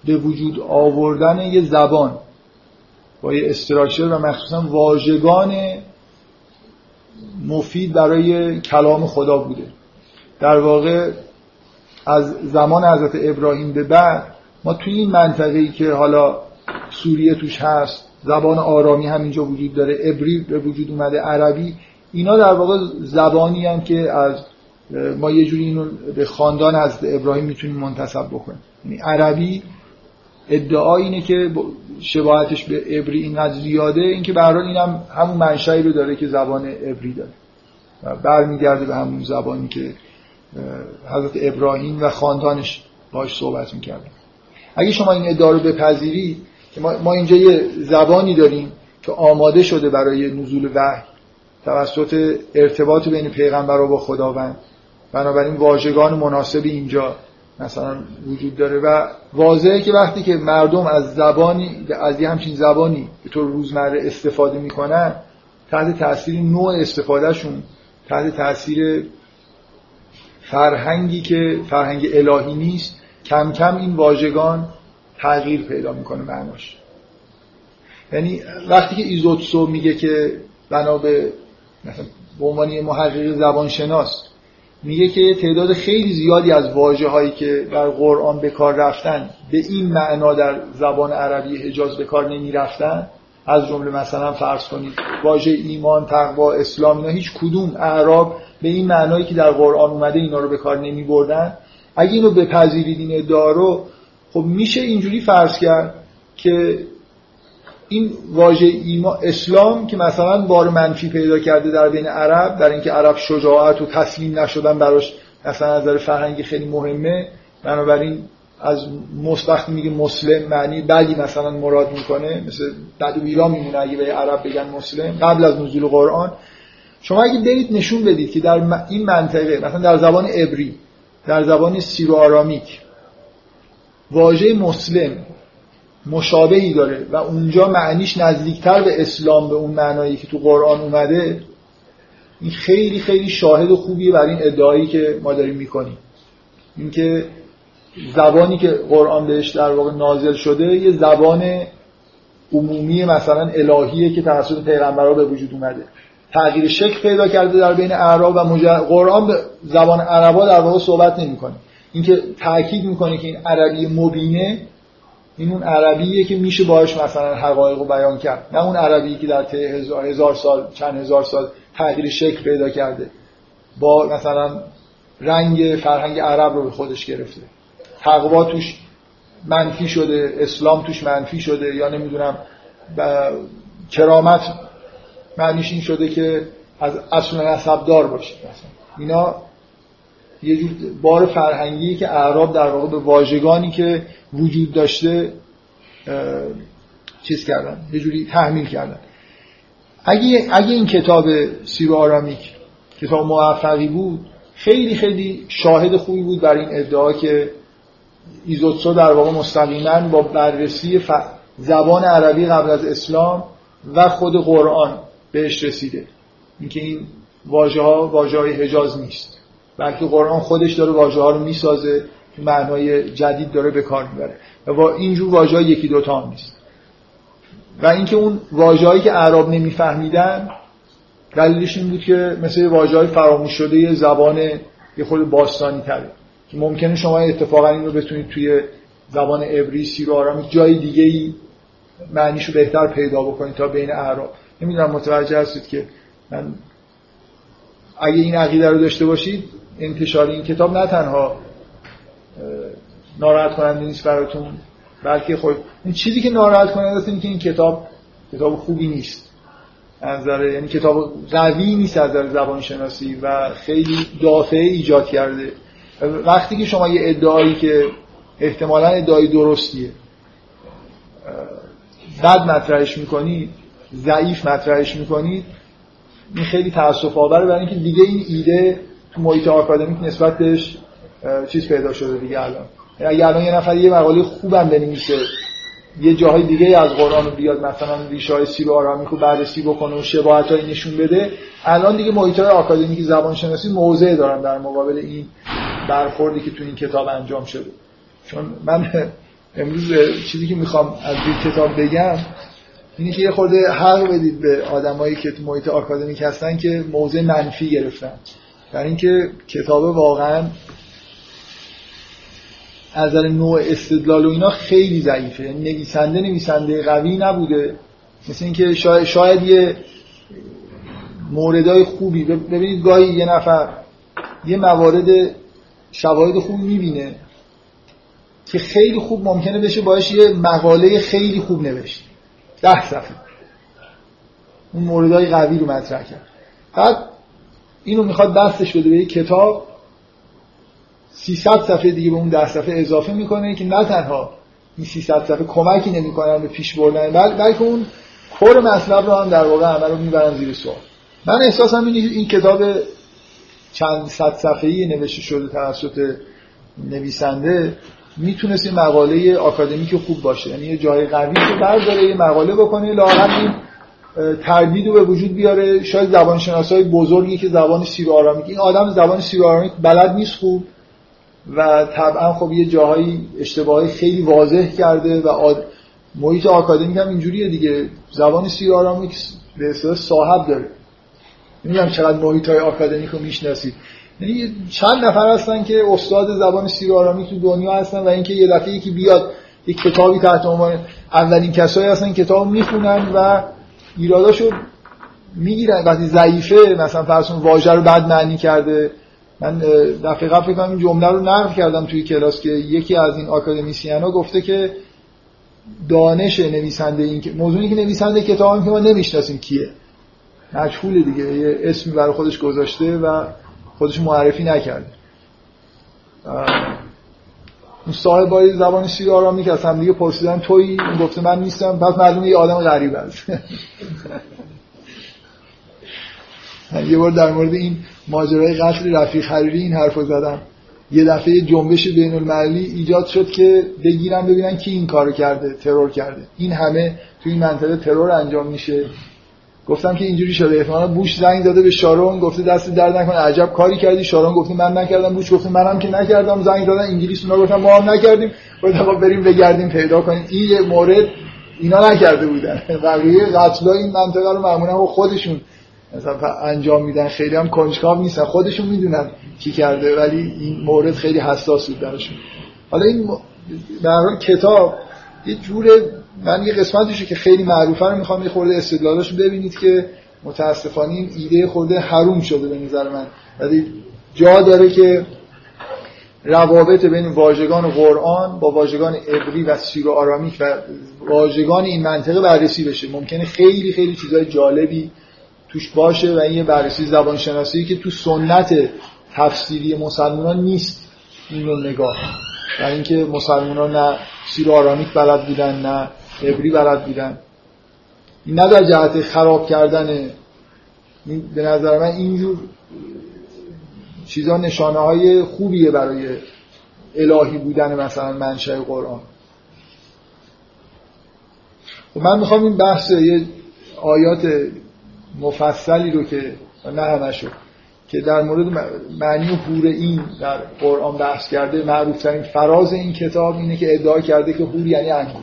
به وجود آوردن یه زبان با یه استراکچر و مخصوصا واژگان مفید برای کلام خدا بوده. در واقع از زمان حضرت ابراهیم به بعد ما توی این منطقه ای که حالا سوریه توش هست زبان آرامی هم اینجا وجود داره عبری به وجود اومده عربی اینا در واقع زبانی هم که از ما یه جوری اینو به خاندان از ابراهیم می‌تونیم منتصب بکنیم. یعنی عربی ادعا اینه که شباهتش به عبری اینقدر زیاده اینکه به هر حال اینم همون منشأی رو داره که زبان عبری داره. و برمیگرده به همون زبانی که حضرت ابراهیم و خاندانش باش صحبت می‌کردن. اگه شما این ادعا رو بپذیری که ما اینجا یه زبانی داریم که آماده شده برای نزول وحی توسط ارتباط بین پیغمبر و با خداوند. بنابراین واژگان مناسب اینجا مثلا وجود داره و واضحه که وقتی که مردم از زبانی از یه همچین زبانی به طور روزمره استفاده می‌کنن تحت تاثیر نوع استفادهشون تحت تاثیر فرهنگی که فرهنگ الهی نیست کم کم این واژگان تغییر پیدا می‌کنه معناش. یعنی وقتی که ایزوتسو میگه که بنا به مثلا به عنوان محقق زبان شناس میگه که تعداد خیلی زیادی از واجه هایی که در قرآن به کار رفتن به این معنا در زبان عربی حجاز به کار نمی رفتن از جمله مثلا فرض کنید واژه ایمان تقوا اسلام اینا هیچ کدوم اعراب به این معنایی که در قرآن اومده اینا رو به کار نمی بردن اگه اینو بپذیرید این ادعا رو خب میشه اینجوری فرض کرد که این واژه ایما اسلام که مثلا بار منفی پیدا کرده در بین عرب در اینکه عرب شجاعت و تسلیم نشدن براش مثلا از نظر فرهنگی خیلی مهمه بنابراین از وقتی میگه مسلم معنی بعدی مثلا مراد می‌کنه مثل بدویرا میمونه اگه به عرب بگن مسلم قبل از نزول قرآن. شما اگه برید نشون بدید که در این منطقه مثلا در زبان عبری در زبان سیرو آرامیک واژه مسلم مشابهی داره و اونجا معنیش نزدیکتر به اسلام به اون معنایی که تو قرآن اومده این خیلی خیلی شاهد و خوبیه برای این ادعایی که ما داریم می‌کنیم. اینکه زبانی که قرآن بهش در واقع نازل شده یه زبان عمومی مثلا الهیه که توسط پیغمبرها به وجود اومده. تغییر شکل پیدا کرده در بین اعراب و مجرد قرآن زبان عربا در واقع صحبت نمی‌کنه. اینکه تاکید می‌کنه که این عربی مبینه این اون عربیه که میشه باش مثلا حقایق رو بیان کرد. نه اون عربی که در طی هزار, سال چند هزار سال تغییر شکل پیدا کرده. با مثلا رنگ فرهنگ عرب رو به خودش گرفته. تقوا توش منفی شده اسلام توش منفی شده یا نمی‌دونم کرامت معنیش این شده که از اصل نسب دار باشه مثلا. اینا یه جور بار فرهنگی که اعراب در واقع به واژگانی که وجود داشته چیز کردن یه جوری تحمیل کردن. اگه, اگه این کتاب سیرو آرامیک کتاب موفقی بود خیلی خیلی شاهد خوبی بود برای این ادعا که ایزوتسو در واقع مستقیما با بررسی زبان عربی قبل از اسلام و خود قرآن بهش رسیده. اینکه این واژه ها واژه های حجاز نیست. بلکه قرآن خودش داره واژه ها رو می‌سازه معنای جدید داره به کار می‌بره. و اینجور واژه یکی دوتا هم نیست. و اینکه اون واژه‌ای که اعراب نمیفهمیدن دلیلش این بود که مثل واژه های فراموش شده زبان یه خود باستانی تره. که ممکنه شما اتفاقا این رو بتونید توی زبان عبری سیر و آرامی جای دیگه ای معنیشو بهتر پیدا بکنید تا بین اعراب. نمی‌دونم متوجه هستید که من اگه این عقیده رو داشته باشید انتشار این کتاب نه تنها ناراحت کننده نیست براتون بلکه خب این چیزی که ناراحت کننده است که این کتاب کتاب خوبی نیست. از یعنی کتاب قوی نیست از نظر زبان شناسی و خیلی دافعه ایجاد کرده. وقتی که شما یه ادعایی که احتمالا ادعای درستیه بد مطرحش می‌کنید ضعیف مطرحش می‌کنید این خیلی تاسف آوره برای اینکه دیگه این ایده تو محیط آکادمیک نسبت بهش چیز پیدا شده دیگه الان. اگه الان یه نفر یه مقاله خوبم بنویسه یه جاهای دیگه از قرآن بیاد مثلا ریشه های سیر و آرامیک رو بررسی بکنه و شباهت نشون بده الان دیگه محیط های آکادمیک زبان شناسی موضع دارن در مقابل این برخوردی که تو این کتاب انجام شده. چون من امروز چیزی که می‌خوام از این کتاب بگم اینه که یه خورده حق بدید به آدمایی که تو محیط آکادمیک هستن که موضع منفی گرفتن. در اینکه کتاب واقعا از نظر نوع استدلال و اینا خیلی ضعیفه. یعنی نویسنده نویسنده قوی نبوده. مثل اینکه شاید, شاید یه موردای خوبی ببینید گاهی یه نفر یه موارد شواهد خوب می‌بینه که خیلی خوب ممکنه بشه باش یه مقاله خیلی خوب نوشت. ده صفحه. اون موردهای قوی رو مطرح کرد. بعد اینو می‌خواد دستش بده به یه کتاب. 300 صفحه دیگه به اون 10 صفحه اضافه می‌کنه که نه تنها این 300 صفحه کمکی نمی‌کنن به پیش بردن بل بلکه اون کور مطلب رو هم در واقع همه رو می‌برن زیر سوال. من احساسم اینه این کتاب چند صد صفحه‌ای نوشته شده توسط نویسنده می‌تونست یه مقاله آکادمیک خوب باشه. یعنی یه جای قوی که برداره یه مقاله بکنه لااقل این تردید رو به وجود بیاره. شاید زبان شناسای بزرگی که زبان سیر آرامیک این آدم زبان سیر آرامیک بلد نیست خوب. و طبعا خب یه جاهایی اشتباهی خیلی واضح کرده و آد... محیط آکادمیک هم اینجوریه دیگه. زبان سیر آرامیک به اصطلاح صاحب داره. نمی‌دونم چقدر محیط های آکادمیک رو می‌شناسید. یعنی چند نفر هستن که استاد زبان سیر آرامیک تو دنیا هستن و اینکه یه دفعه یکی بیاد یک کتابی تحت عنوان اولین کسایی هستن کتاب می‌خونن و ایراداشو می‌گیرن. وقتی ضعیفه مثلا فرسون واژه رو بد معنی کرده. من دفعه قبل فکر این جمله رو نقل کردم توی کلاس که یکی از این آکادمیسیان ها گفته که دانش نویسنده این که موضوعی که نویسنده کتاب که ما نمی‌شناسیم کیه. مجهول دیگه. یه اسمی برای خودش گذاشته و خودش معرفی نکرده. اون صاحب با زبان آرامی که از هم دیگه پرسیدن تویی؟ این گفته من نیستم. پس معلومه یه آدم غریب است *laughs* یه بار در مورد این ماجرای قتل رفیق حریری این حرفو زدم. یه دفعه جنبش بین المللی ایجاد شد که بگیرن ببینن کی این کارو کرده ترور کرده. این همه توی این منطقه ترور انجام میشه. گفتم که اینجوری شده. احتمالاً بوش زنگ داده به شارون گفته دست درد نکنه. عجب کاری کردی؟ شارون گفته من نکردم. بوش گفته منم که نکردم. زنگ دادن انگلیس اونا گفتن ما هم نکردیم. گفتم بریم بگردیم پیدا کنیم. این یه مورد اینا نکرده بودن. *laughs* بقیه قتلای این منطقه رو معمولا خودشون مثلا انجام میدن. خیلی هم کنجکاو نیستن. خودشون می‌دونن کی کرده ولی این مورد خیلی حساس بود حالا این در کتاب یه جور من یه قسمتیشه که خیلی معروفه رو می‌خوام یه خورده استدلالاشو ببینید که متاسفانه این ایده خورده حروم شده به نظر من. ولی جا داره که روابط بین واژگان قرآن با واژگان عبری و سیر و آرامیک و واژگان این منطقه بررسی بشه. ممکنه خیلی خیلی چیزای جالبی توش باشه و این یه بررسی زبان شناسی که تو سنت تفسیری مسلمان نیست. این رو نگاه. و اینکه مسلمان نه سیر آرامیک بلد بودن نه عبری بلد بودن. این نه در جهت خراب کردن. به نظر من اینجور چیزا نشانه های خوبیه برای الهی بودن مثلا منشأ قرآن. و خب من می‌خوام این بحث یه آیات مفصلی رو که نه همشو که در مورد معنی حور این در قرآن بحث کرده معروف ترین فراز این کتاب اینه که ادعا کرده که حور یعنی انگور.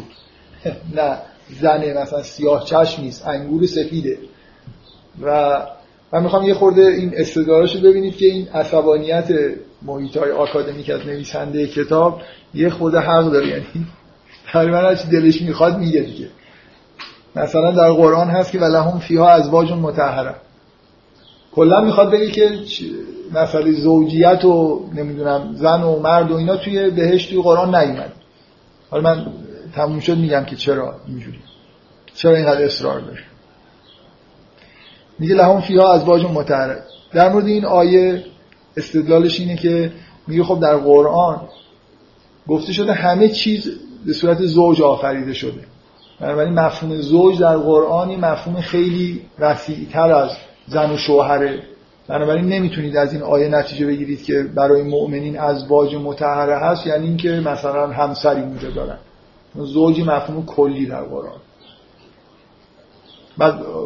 *laughs* نه زنه مثلا سیاه چشم نیست انگور سفیده. و من می‌خوام یه خورده این استداراشو ببینید که این عصبانیت محیط های آکادمیک از نویسنده کتاب یه خورده حق داره. یعنی تقریبا هرچی دلش می‌خواد میگه دیگه. مثلا در قرآن هست که ولهم فیها ازواج متحره کلا می‌خواد بگه که مسئله زوجیت و نمی‌دونم زن و مرد و اینا توی بهش توی قرآن نیومد. حالا من تموم شد میگم که چرا اینجوری؟ چرا اینقدر اصرار داره میگه لهم فیها از باج متحره در مورد این آیه استدلالش اینه که میگه خب در قرآن گفته شده همه چیز به صورت زوج آفریده شده. بنابراین مفهوم زوج در قرآن مفهوم خیلی وسیعتر از زن و شوهره. بنابراین نمی‌تونید از این آیه نتیجه بگیرید که برای مؤمنین از باج متحره هست یعنی اینکه مثلا همسری اونجا دارن. زوج مفهوم کلی در قرآن.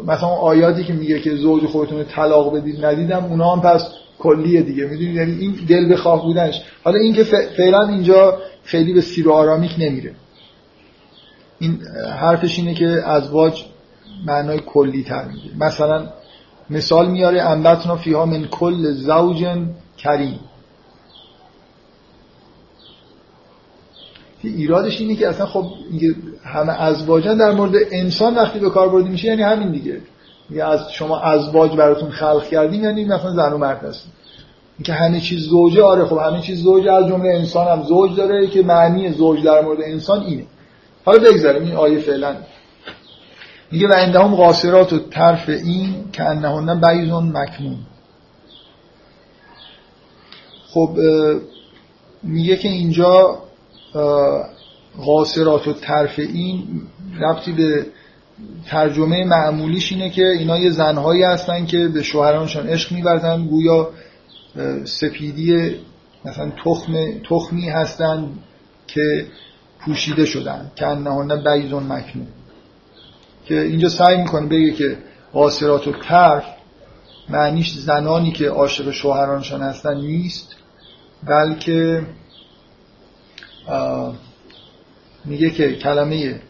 مثلا آیاتی که میگه که زوج خودتون طلاق بدید ندیدم اونا هم پس کلیه دیگه. می‌دونید یعنی این دل بخواه بودنش. حالا اینکه فعلا اینجا خیلی به سیر و آرامیک نمیره. این حرفش اینه که ازواج معنای کلی تر میگه. مثلا مثال میاره انبتنا فیها من کل زوج کریم. ایرادش اینه که اصلا خب همه ازواجن در مورد انسان وقتی به کار بردی میشه یعنی همین دیگه. میگه از شما ازواج براتون خلق کردیم یعنی مثلا زن و مرد هست اینکه همه چیز زوجه آره خب همه چیز زوجه از جمله انسان هم زوج داره که معنی زوج در مورد انسان اینه. حالا بگذاریم این آیه فعلا. میگه و عندهم قاصرات و طرف این که انهن بیزون مکنون خب میگه که اینجا قاصرات و طرف این ربطی به ترجمه معمولیش اینه که اینا یه زنهایی هستن که به شوهرانشان عشق میورزن. گویا سپیدی مثلا تخم تخمی هستن که پوشیده شدن. که انهان بیزون مکنون. که اینجا سعی می‌کنه بگه که قاصرات و طرف معنیش زنانی که عاشق شوهرانشان هستن نیست بلکه میگه که کلمه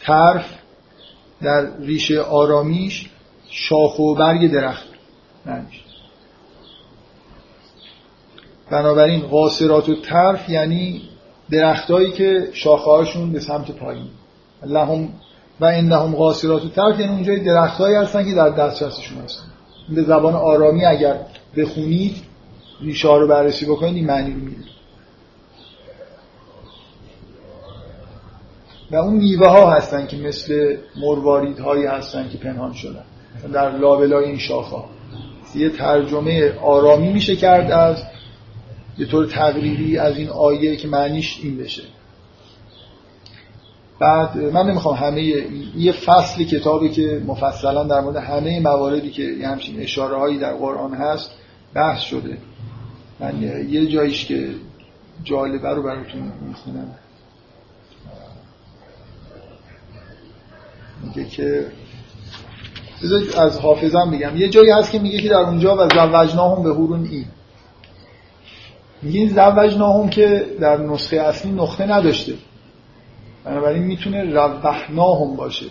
طرف در ریشه آرامیش شاخ و برگ درخت معنیش بنابراین قاصرات و طرف یعنی درختهایی که شاخهاشون به سمت پایین. لهم و انهم قاصرات و طرف یعنی اونجای درختهایی هستن که در دسترسشون هستن. به زبان آرامی اگر بخونید ریشه رو بررسی بکنید این معنی رو میده و اون میوه ها هستن که مثل مروارید هایی هستن که پنهان شدن. در لابلای این شاخ ها یه ترجمه آرامی میشه کرد از یه طور تقریری از این آیه که معنیش این بشه. بعد من نمی‌خوام همه یه فصل کتابی که مفصلا در مورد همه مواردی که یه همچین اشاره هایی در قرآن هست بحث شده. من یه جاییش که جالبه رو براتون می‌خونم. میگه که از حافظم بگم یه جایی هست که میگه که در اونجا و زوجناهم به هورون این میگه این زوجناهم که در نسخه اصلی نقطه نداشته. بنابراین می‌تونه روحناهم باشه.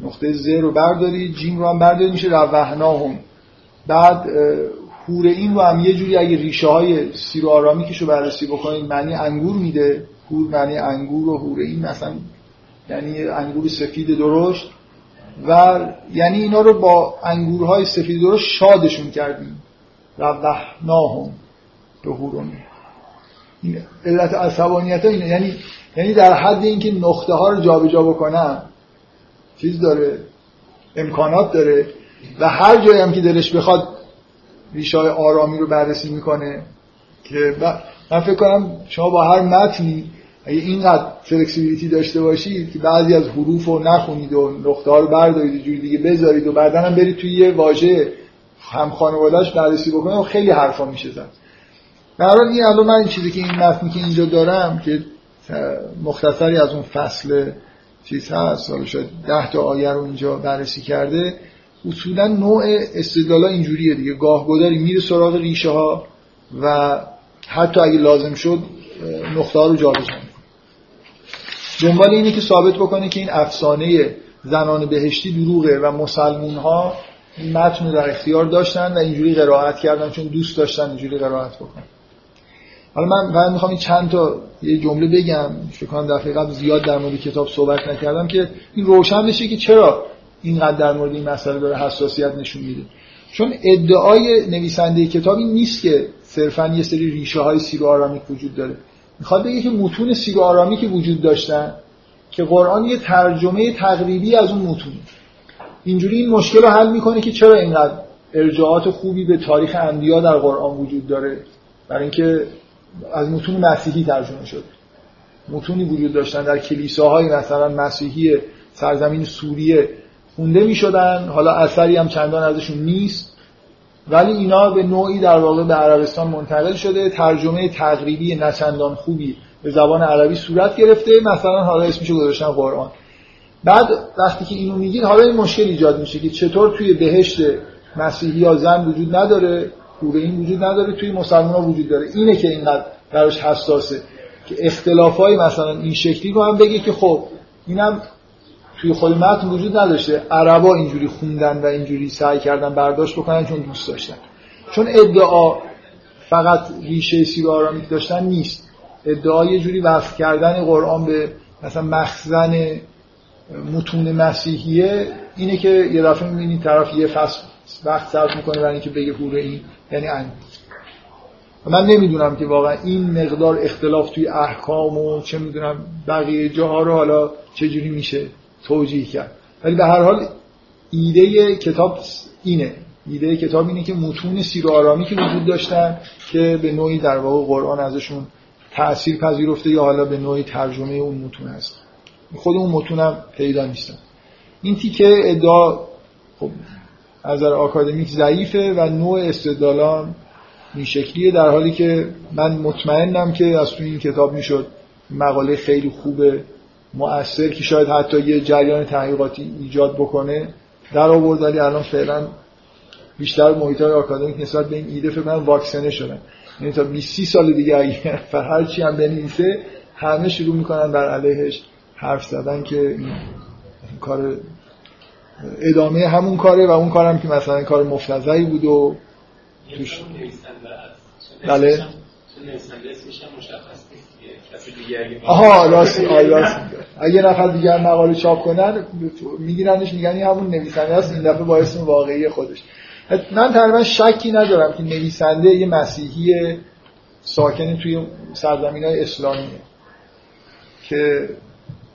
نقطه ز رو برداری جیم رو هم برداری میشه روحناهم. بعد هور این رو هم یه جوری اگه ریشه های سیر و آرامیکش رو بررسی بکنید معنی انگور میده. هور معنی انگور و هور این مثلا یعنی انگور سفید درشت و یعنی اینا رو با انگورهای سفید درشت شادشون کردیم. روحناهم به هورون این علت عصبانیت ها اینه. یعنی یعنی در حد اینکه نقطه ها رو جابجا بکنم چیز داره امکانات داره و هر جایی هم که دلش بخواد ریشای آرامی رو بررسی می‌کنه که من فکر کنم شما با هر متنی اگه اینقدر فلکسیبیلیتی داشته باشید که بعضی از حروف رو نخونید و نقطه ها رو بردارید و جوری دیگه بذارید و بعدا هم برید توی یه واژه هم خانوادهش بررسی بکنید و خیلی حرفا میشه زد. در این الان من این چیزی که این متنی که اینجا دارم که مختصری از اون فصل چیز هست حالا شاید ده تا آیه رو اینجا بررسی کرده اصولا نوع استدلال اینجوریه دیگه. گاه میره سراغ ریشه ها و حتی اگه لازم شد نقطه ها رو جابجا دنبال اینه که ثابت بکنه که این افسانه زنان بهشتی دروغه و مسلمون ها متن در اختیار داشتن و اینجوری قرائت کردن چون دوست داشتن اینجوری قرائت بکنن. حالا من فقط می‌خوام این چند تا یه جمله بگم فکر کنم دفعه زیاد در مورد کتاب صحبت نکردم که این روشن بشه که چرا اینقدر در مورد این مسئله داره حساسیت نشون میده. چون ادعای نویسنده کتابی نیست که صرفا یه سری ریشه های سیر و آرامیک وجود داره. می‌خواد بگه که متون سیر و آرامیک وجود داشتن که قرآن یه ترجمه تقریبی از اون متون اینجوری این مشکل رو حل می‌کنه که چرا اینقدر ارجاعات خوبی به تاریخ انبیا در قرآن وجود داره؟ برای اینکه از متون مسیحی ترجمه شده متونی وجود داشتن در کلیساهای مثلا مسیحی سرزمین سوریه خونده می شدن حالا اثری هم چندان ازشون نیست. ولی اینا به نوعی در واقع به عربستان منتقل شده. ترجمه تقریبی نچندان خوبی به زبان عربی صورت گرفته. مثلا حالا اسمشو گذاشتن قرآن. بعد وقتی که اینو میگید حالا این مشکل ایجاد میشه که چطور توی بهشت مسیحی یا زن وجود نداره حور این وجود نداره توی مسلمان ها وجود داره. اینه که اینقدر براش حساسه. که اختلافای مثلا این شکلی رو هم بگه که خب اینم توی خود متن وجود نداشته. عربا اینجوری خوندن و اینجوری سعی کردن برداشت بکنن چون دوست داشتن. چون ادعا فقط ریشه سیر آرامیک داشتن نیست. ادعا یه جوری وصل کردن قرآن به مثلا مخزن متون مسیحیه اینه که یه دفعه می‌بینید طرف یه فصل وقت صرف می‌کنه برای اینکه بگه پوره این یعنی ان من نمی‌دونم که واقعا این مقدار اختلاف توی احکام و چه می‌دونم بقیه جاها رو حالا چجوری میشه. توجیه کرد. ولی به هر حال ایده کتاب اینه. ایده کتاب اینه که متون سیر و آرامی که وجود داشتن که به نوعی در واقع قرآن ازشون تأثیر پذیرفته یا حالا به نوعی ترجمه اون متون هست خود اون متون هم پیدا نیستن این تیکه ادعا خب از نظر آکادمیک ضعیفه و نوع استدلالان این شکلیه. در حالی که من مطمئنم که از توی این کتاب می‌شد مقاله خیلی خوبه. مؤثر که شاید حتی یه جریان تحقیقاتی ایجاد بکنه در آورد ولی الان فعلا بیشتر محیط های آکادمیک نسبت به این ایده فکر کنم واکسنه شدن. یعنی تا 20 سال دیگه اگه *laughs* هر چی هم بنویسه همه شروع می‌کنن بر علیهش حرف زدن که این کار ادامه همون کاره و اون کارم که مثلا کار مفتزهی بود و توش بله. آها راست راست اگه نفر دیگر مقاله چاپ کنن میگیرنش میگن این همون نویسنده است این دفعه با اسم واقعی خودش. من تقریبا شکی ندارم که نویسنده یه مسیحی ساکن توی سرزمین های اسلامیه که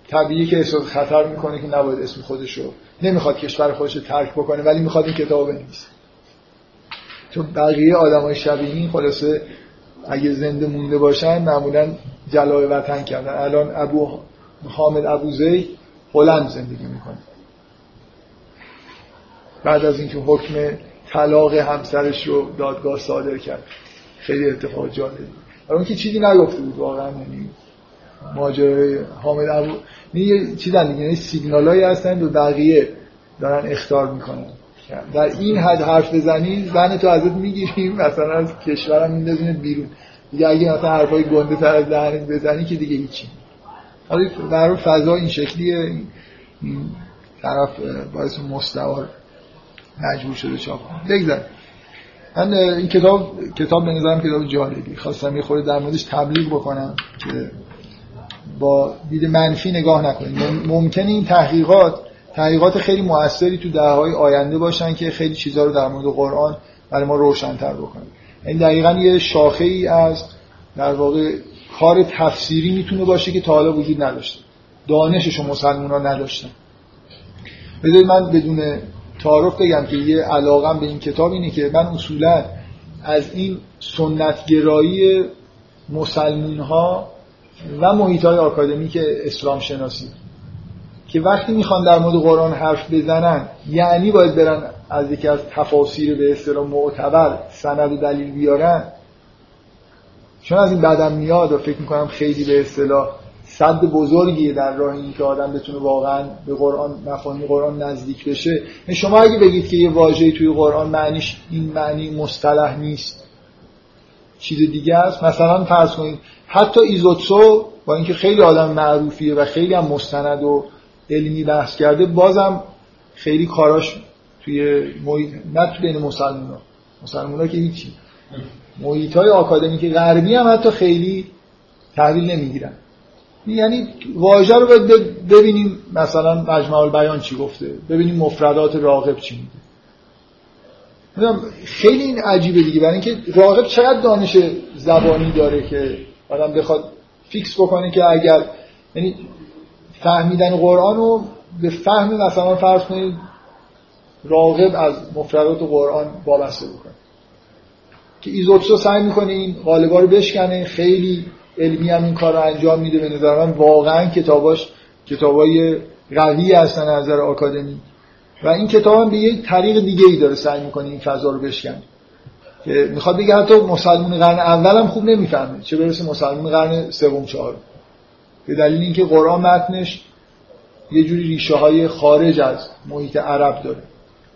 طبیعی که احساس خطر می‌کنه که نباید اسم خودش رو نمی‌خواد کشور خودش رو ترک بکنه ولی می‌خواد این کتاب بنویسه. چون بقیه آدم های شبیه این خلاصه اگه زنده مونده باشن معمولا جلای وطن کردن. الان ابو حامد ابو زید هلند زندگی می‌کنه. بعد از اینکه حکم طلاق همسرش رو دادگاه صادر کرد خیلی اتفاق جالبی. اون که چیزی نگفته بود واقعا یعنی ماجرای حامد ابو یه چیزن دیگه یعنی سیگنالایی هستن و بقیه دارن اختار می‌کنن. در این حد حرف بزنی زن تو ازت می‌گیریم مثلا از کشورم میندازین بیرون. دیگه اگه مثلا حرفای گنده تر از دهنت بزنی که دیگه هیچی. حالا در فضا این شکلیه. این طرف باعث مستوار مجبور شده چاپ بگذار. من این کتاب کتاب به نظرم کتاب جالبی. خواستم یه خورده در موردش تبلیغ بکنم که با دید منفی نگاه نکنید ممکنه این تحقیقات تحقیقات خیلی موثری تو دههای آینده باشن که خیلی چیزها رو در مورد قرآن برای ما روشن‌تر بکنن این دقیقا یه شاخه ای از در واقع کار تفسیری می‌تونه باشه که تا حالا وجود نداشته. دانشش مسلمان ها نداشتن. بذارید من بدون تعارف بگم که یه علاقم به این کتاب اینه که من اصولا از این سنتگرایی مسلمون ها و محیط های آکادمیک اسلام شناسی که وقتی می‌خوان در مورد قرآن حرف بزنن یعنی باید برن از یکی از تفاسیر به اصطلاح معتبر سند و دلیل بیارن. چون از این بعدم میاد و فکر می‌کنم خیلی به اصطلاح صد بزرگی در راه این که آدم بتونه واقعا به قرآن مفاهیم قرآن نزدیک بشه. شما اگه بگید که یه واژه‌ای توی قرآن معنیش این معنی مصطلح نیست چیز دیگه است؟ مثلا فرض کنید حتی ایزوتسو با اینکه خیلی آدم معروفیه و خیلی هم مستند و علمی بحث کرده بازم خیلی کاراش توی محیط نه توی بین مسلمان ها مسلمان ها که هیچی. محیط های آکادمیک غربی هم حتی خیلی تحویل نمی‌گیرن. یعنی واژه رو باید ببینیم مثلا مجمع بیان چی گفته ببینیم مفردات راغب چی میگه. خیلی این عجیبه دیگه برای اینکه راغب چقدر دانش زبانی داره که آدم بخواد فیکس بکنه که اگر یعنی فهمیدن قرآن رو به فهم مثلا فرض کنید راغب از مفردات قرآن وابسته بکنه. که ایزوتسو سعی می‌کنه این قالبا رو بشکنه خیلی علمی هم این کار رو انجام میده به نظر من. واقعا کتاباش کتابای قوی هستن از نظر آکادمی. و این کتاب هم به یک طریق دیگه ای داره سعی می‌کنه این فضا رو بشکنه. که می‌خواد بگه حتی مسلمون قرن اول هم خوب نمی‌فهمه. چه برسه مسلمون قرن سوم چهارم. به دلیل اینکه قرآن متنش یه جوری ریشه های خارج از محیط عرب داره.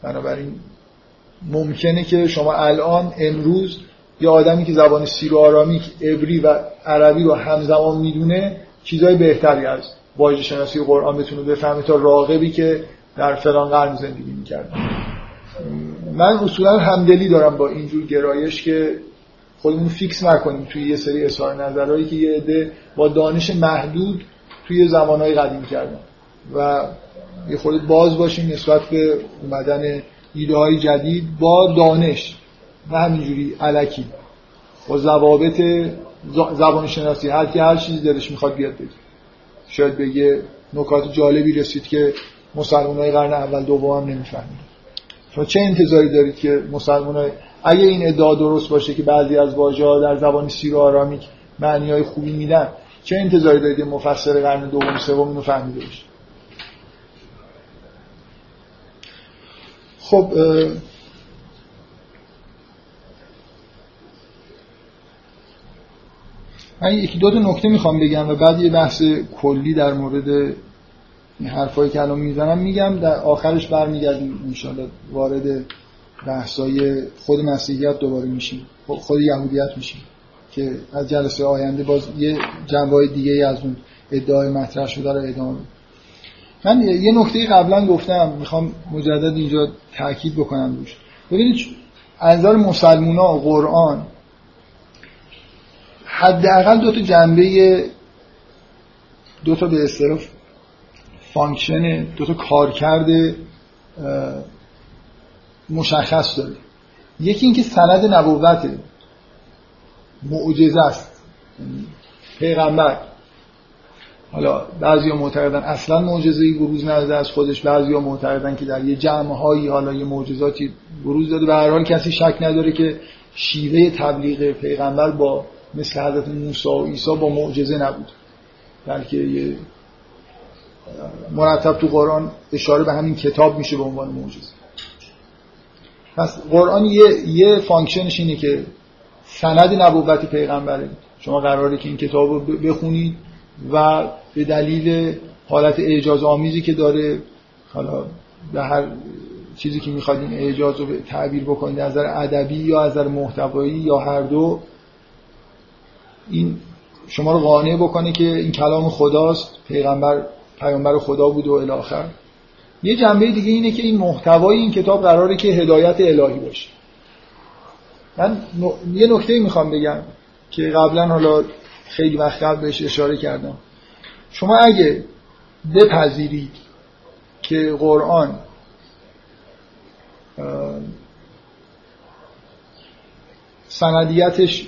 بنابراین ممکنه که شما الان امروز یه آدمی که زبان سیرو آرامیک عبری و عربی رو همزمان می‌دونه چیزای بهتری از واژه شناسی قرآن بتونه بفهمه تا راقبی که در فلان قرن زندگی می‌کرد من اصولا همدلی دارم با اینجور گرایش که خودمون فیکس نکنیم توی یه سری اظهار نظرهایی که یه عده با دانش محدود توی زمانهای قدیم کردن. و یه خود باز باشیم نسبت به اومدن ایده های جدید با دانش و همینجوری علکی. با ضوابط زبان شناسی هر کی هر چیزی دلش می‌خواد بیاد بگه. شاید بگه نکات جالبی رسید که مسلمان های قرن اول دوم هم نمی‌فهمید. شما چه انتظاری دارید که مسلمان های اگه این ادعا درست باشه که بعضی از واژه ها در زبان سیر و آرامیک معنی های خوبی میدن چه انتظاری دارید مفسر قرن دوم سوم اینو فهمیده باشه خب من یکی دو تا نکته می‌خوام بگم و بعد یه بحث کلی در مورد این حرفایی که الان می‌زنم میگم در آخرش برمیگردیم انشالله وارد بحثای خود مسیحیت دوباره میشیم. خود یهودیت میشیم. که از جلسه آینده باز یه جنبه دیگه از اون ادعای مطرح شده رو ادامه من یه نکته قبلا گفتم. می‌خوام مجدد اینجا تاکید بکنم روش. ببینید از نظر مسلمونا و قرآن حداقل دو تا جنبه دو تا به اصطلاح function دو تا کارکرد مشخص داره. یکی اینکه سند نبوت معجزه است. پیغمبر. حالا بعضی معتقدن اصلا معجزه ای بروز نداده از خودش بعضی معتقدن که در یه جمع هایی حالا یه معجزاتی بروز داده. به هر حال کسی شک نداره که شیوه تبلیغ پیغمبر با مثل حضرت موسی و عیسی با معجزه نبود. بلکه یه مرتب تو قرآن اشاره به همین کتاب میشه به عنوان معجزه. پس قرآن یه, یه function ش اینه که سند نبوت پیغمبره. شما قراره که این کتاب رو بخونید و به دلیل حالت اعجاز آمیزی که داره حالا به هر چیزی که می‌خواد این اعجاز رو تعبیر بکنید از نظر ادبی یا از نظر محتوایی یا هر دو این شما رو قانع بکنه که این کلام خداست پیغمبر پیامبر خدا بود و الاخر یه جنبه دیگه اینه که این محتوای این کتاب قراره که هدایت الهی باشه. من یه نکته می‌خوام بگم که قبلا حالا خیلی وقت قبل بهش اشاره کردم. شما اگه بپذیرید که قرآن سندیتش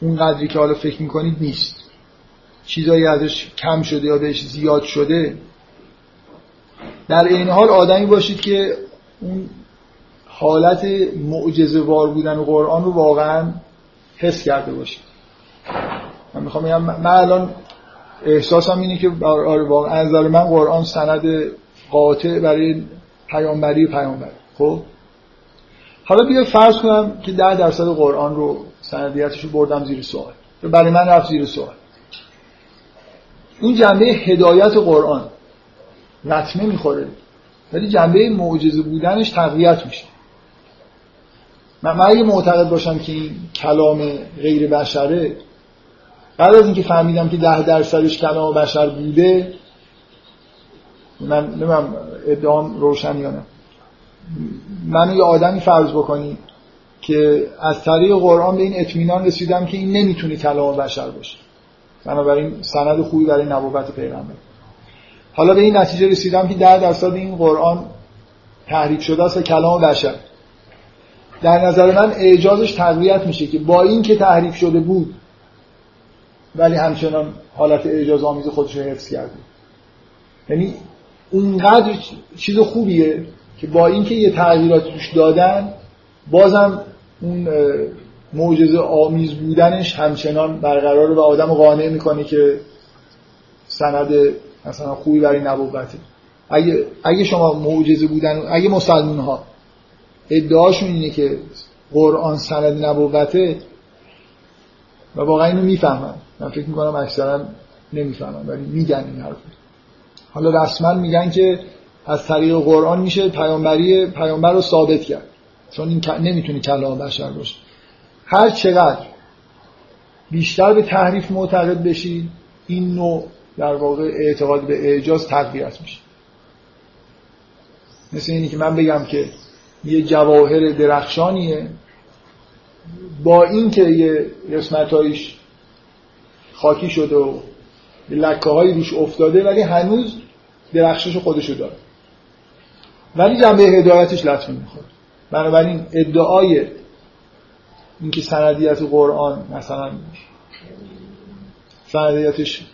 اون قدری که حالا فکر می‌کنید نیست. چیزایی ازش کم شده یا بهش زیاد شده در این حال آدمی باشید که اون حالت معجزه وار بودن قرآن رو واقعا حس کرده باشید. من می‌خوام بگم من الان احساسم اینه که آره واقعا از نظر من قرآن سند قاطع برای پیامبری پیامبر. خب؟ حالا بیا فرض کنم که ده درصد قرآن رو سندیتش رو بردم زیر سوال. برای من رفت زیر سوال. این جنبه هدایت قرآن لطمه می‌خوره. ولی جنبه معجزه بودنش تقویت میشه. من اگه معتقد باشم که این کلام غیر بشره بعد از اینکه فهمیدم که ده درصدش کلام بشر بوده من نمیم ادعام روشن یا نه. منو یه آدمی فرض بکنی که از طریق قرآن به این اطمینان رسیدم که این نمی‌تونه کلام بشر باشه. بنابراین سند خوبی برای نبوت پیغمبر. حالا به این نتیجه رسیدم که ده درصد این قرآن تحریف شده است کلام بشر. در نظر من اعجازش تقویت میشه که با این که تحریف شده بود ولی همچنان حالت اعجاز آمیز خودش رو حفظ کرده. یعنی اونقدر چیز خوبیه که با اینکه یه تغییرات توش دادن بازم اون معجزه آمیز بودنش همچنان برقراره و آدم قانع می‌کنه که سند مثلا خوبی برای نبوته اگه, اگه شما معجزه بودن اگه مسلمون ها ادعاشون اینه که قرآن سند نبوته و واقعا اینو می‌فهمن. من فکر می‌کنم اکثرا نمی‌فهمن ولی میگن این حرف. حالا رسما میگن که از طریق قرآن میشه پیامبری پیامبر رو ثابت کرد. چون این نمی‌تونه کلام بشر باشه. هر چقدر بیشتر به تحریف معتقد بشید این نوع در واقع اعتقاد به اعجاز تقویت میشه. مثل اینی که من بگم که یه جواهر درخشانیه. با اینکه یه قسمتایش خاکی شده و لکه هایی روش افتاده ولی هنوز درخشش خودشو داره. ولی جنبه هدایتش لطفی می‌خواد. بنابراین ادعای اینکه سندیت قرآن مثلا سندیتش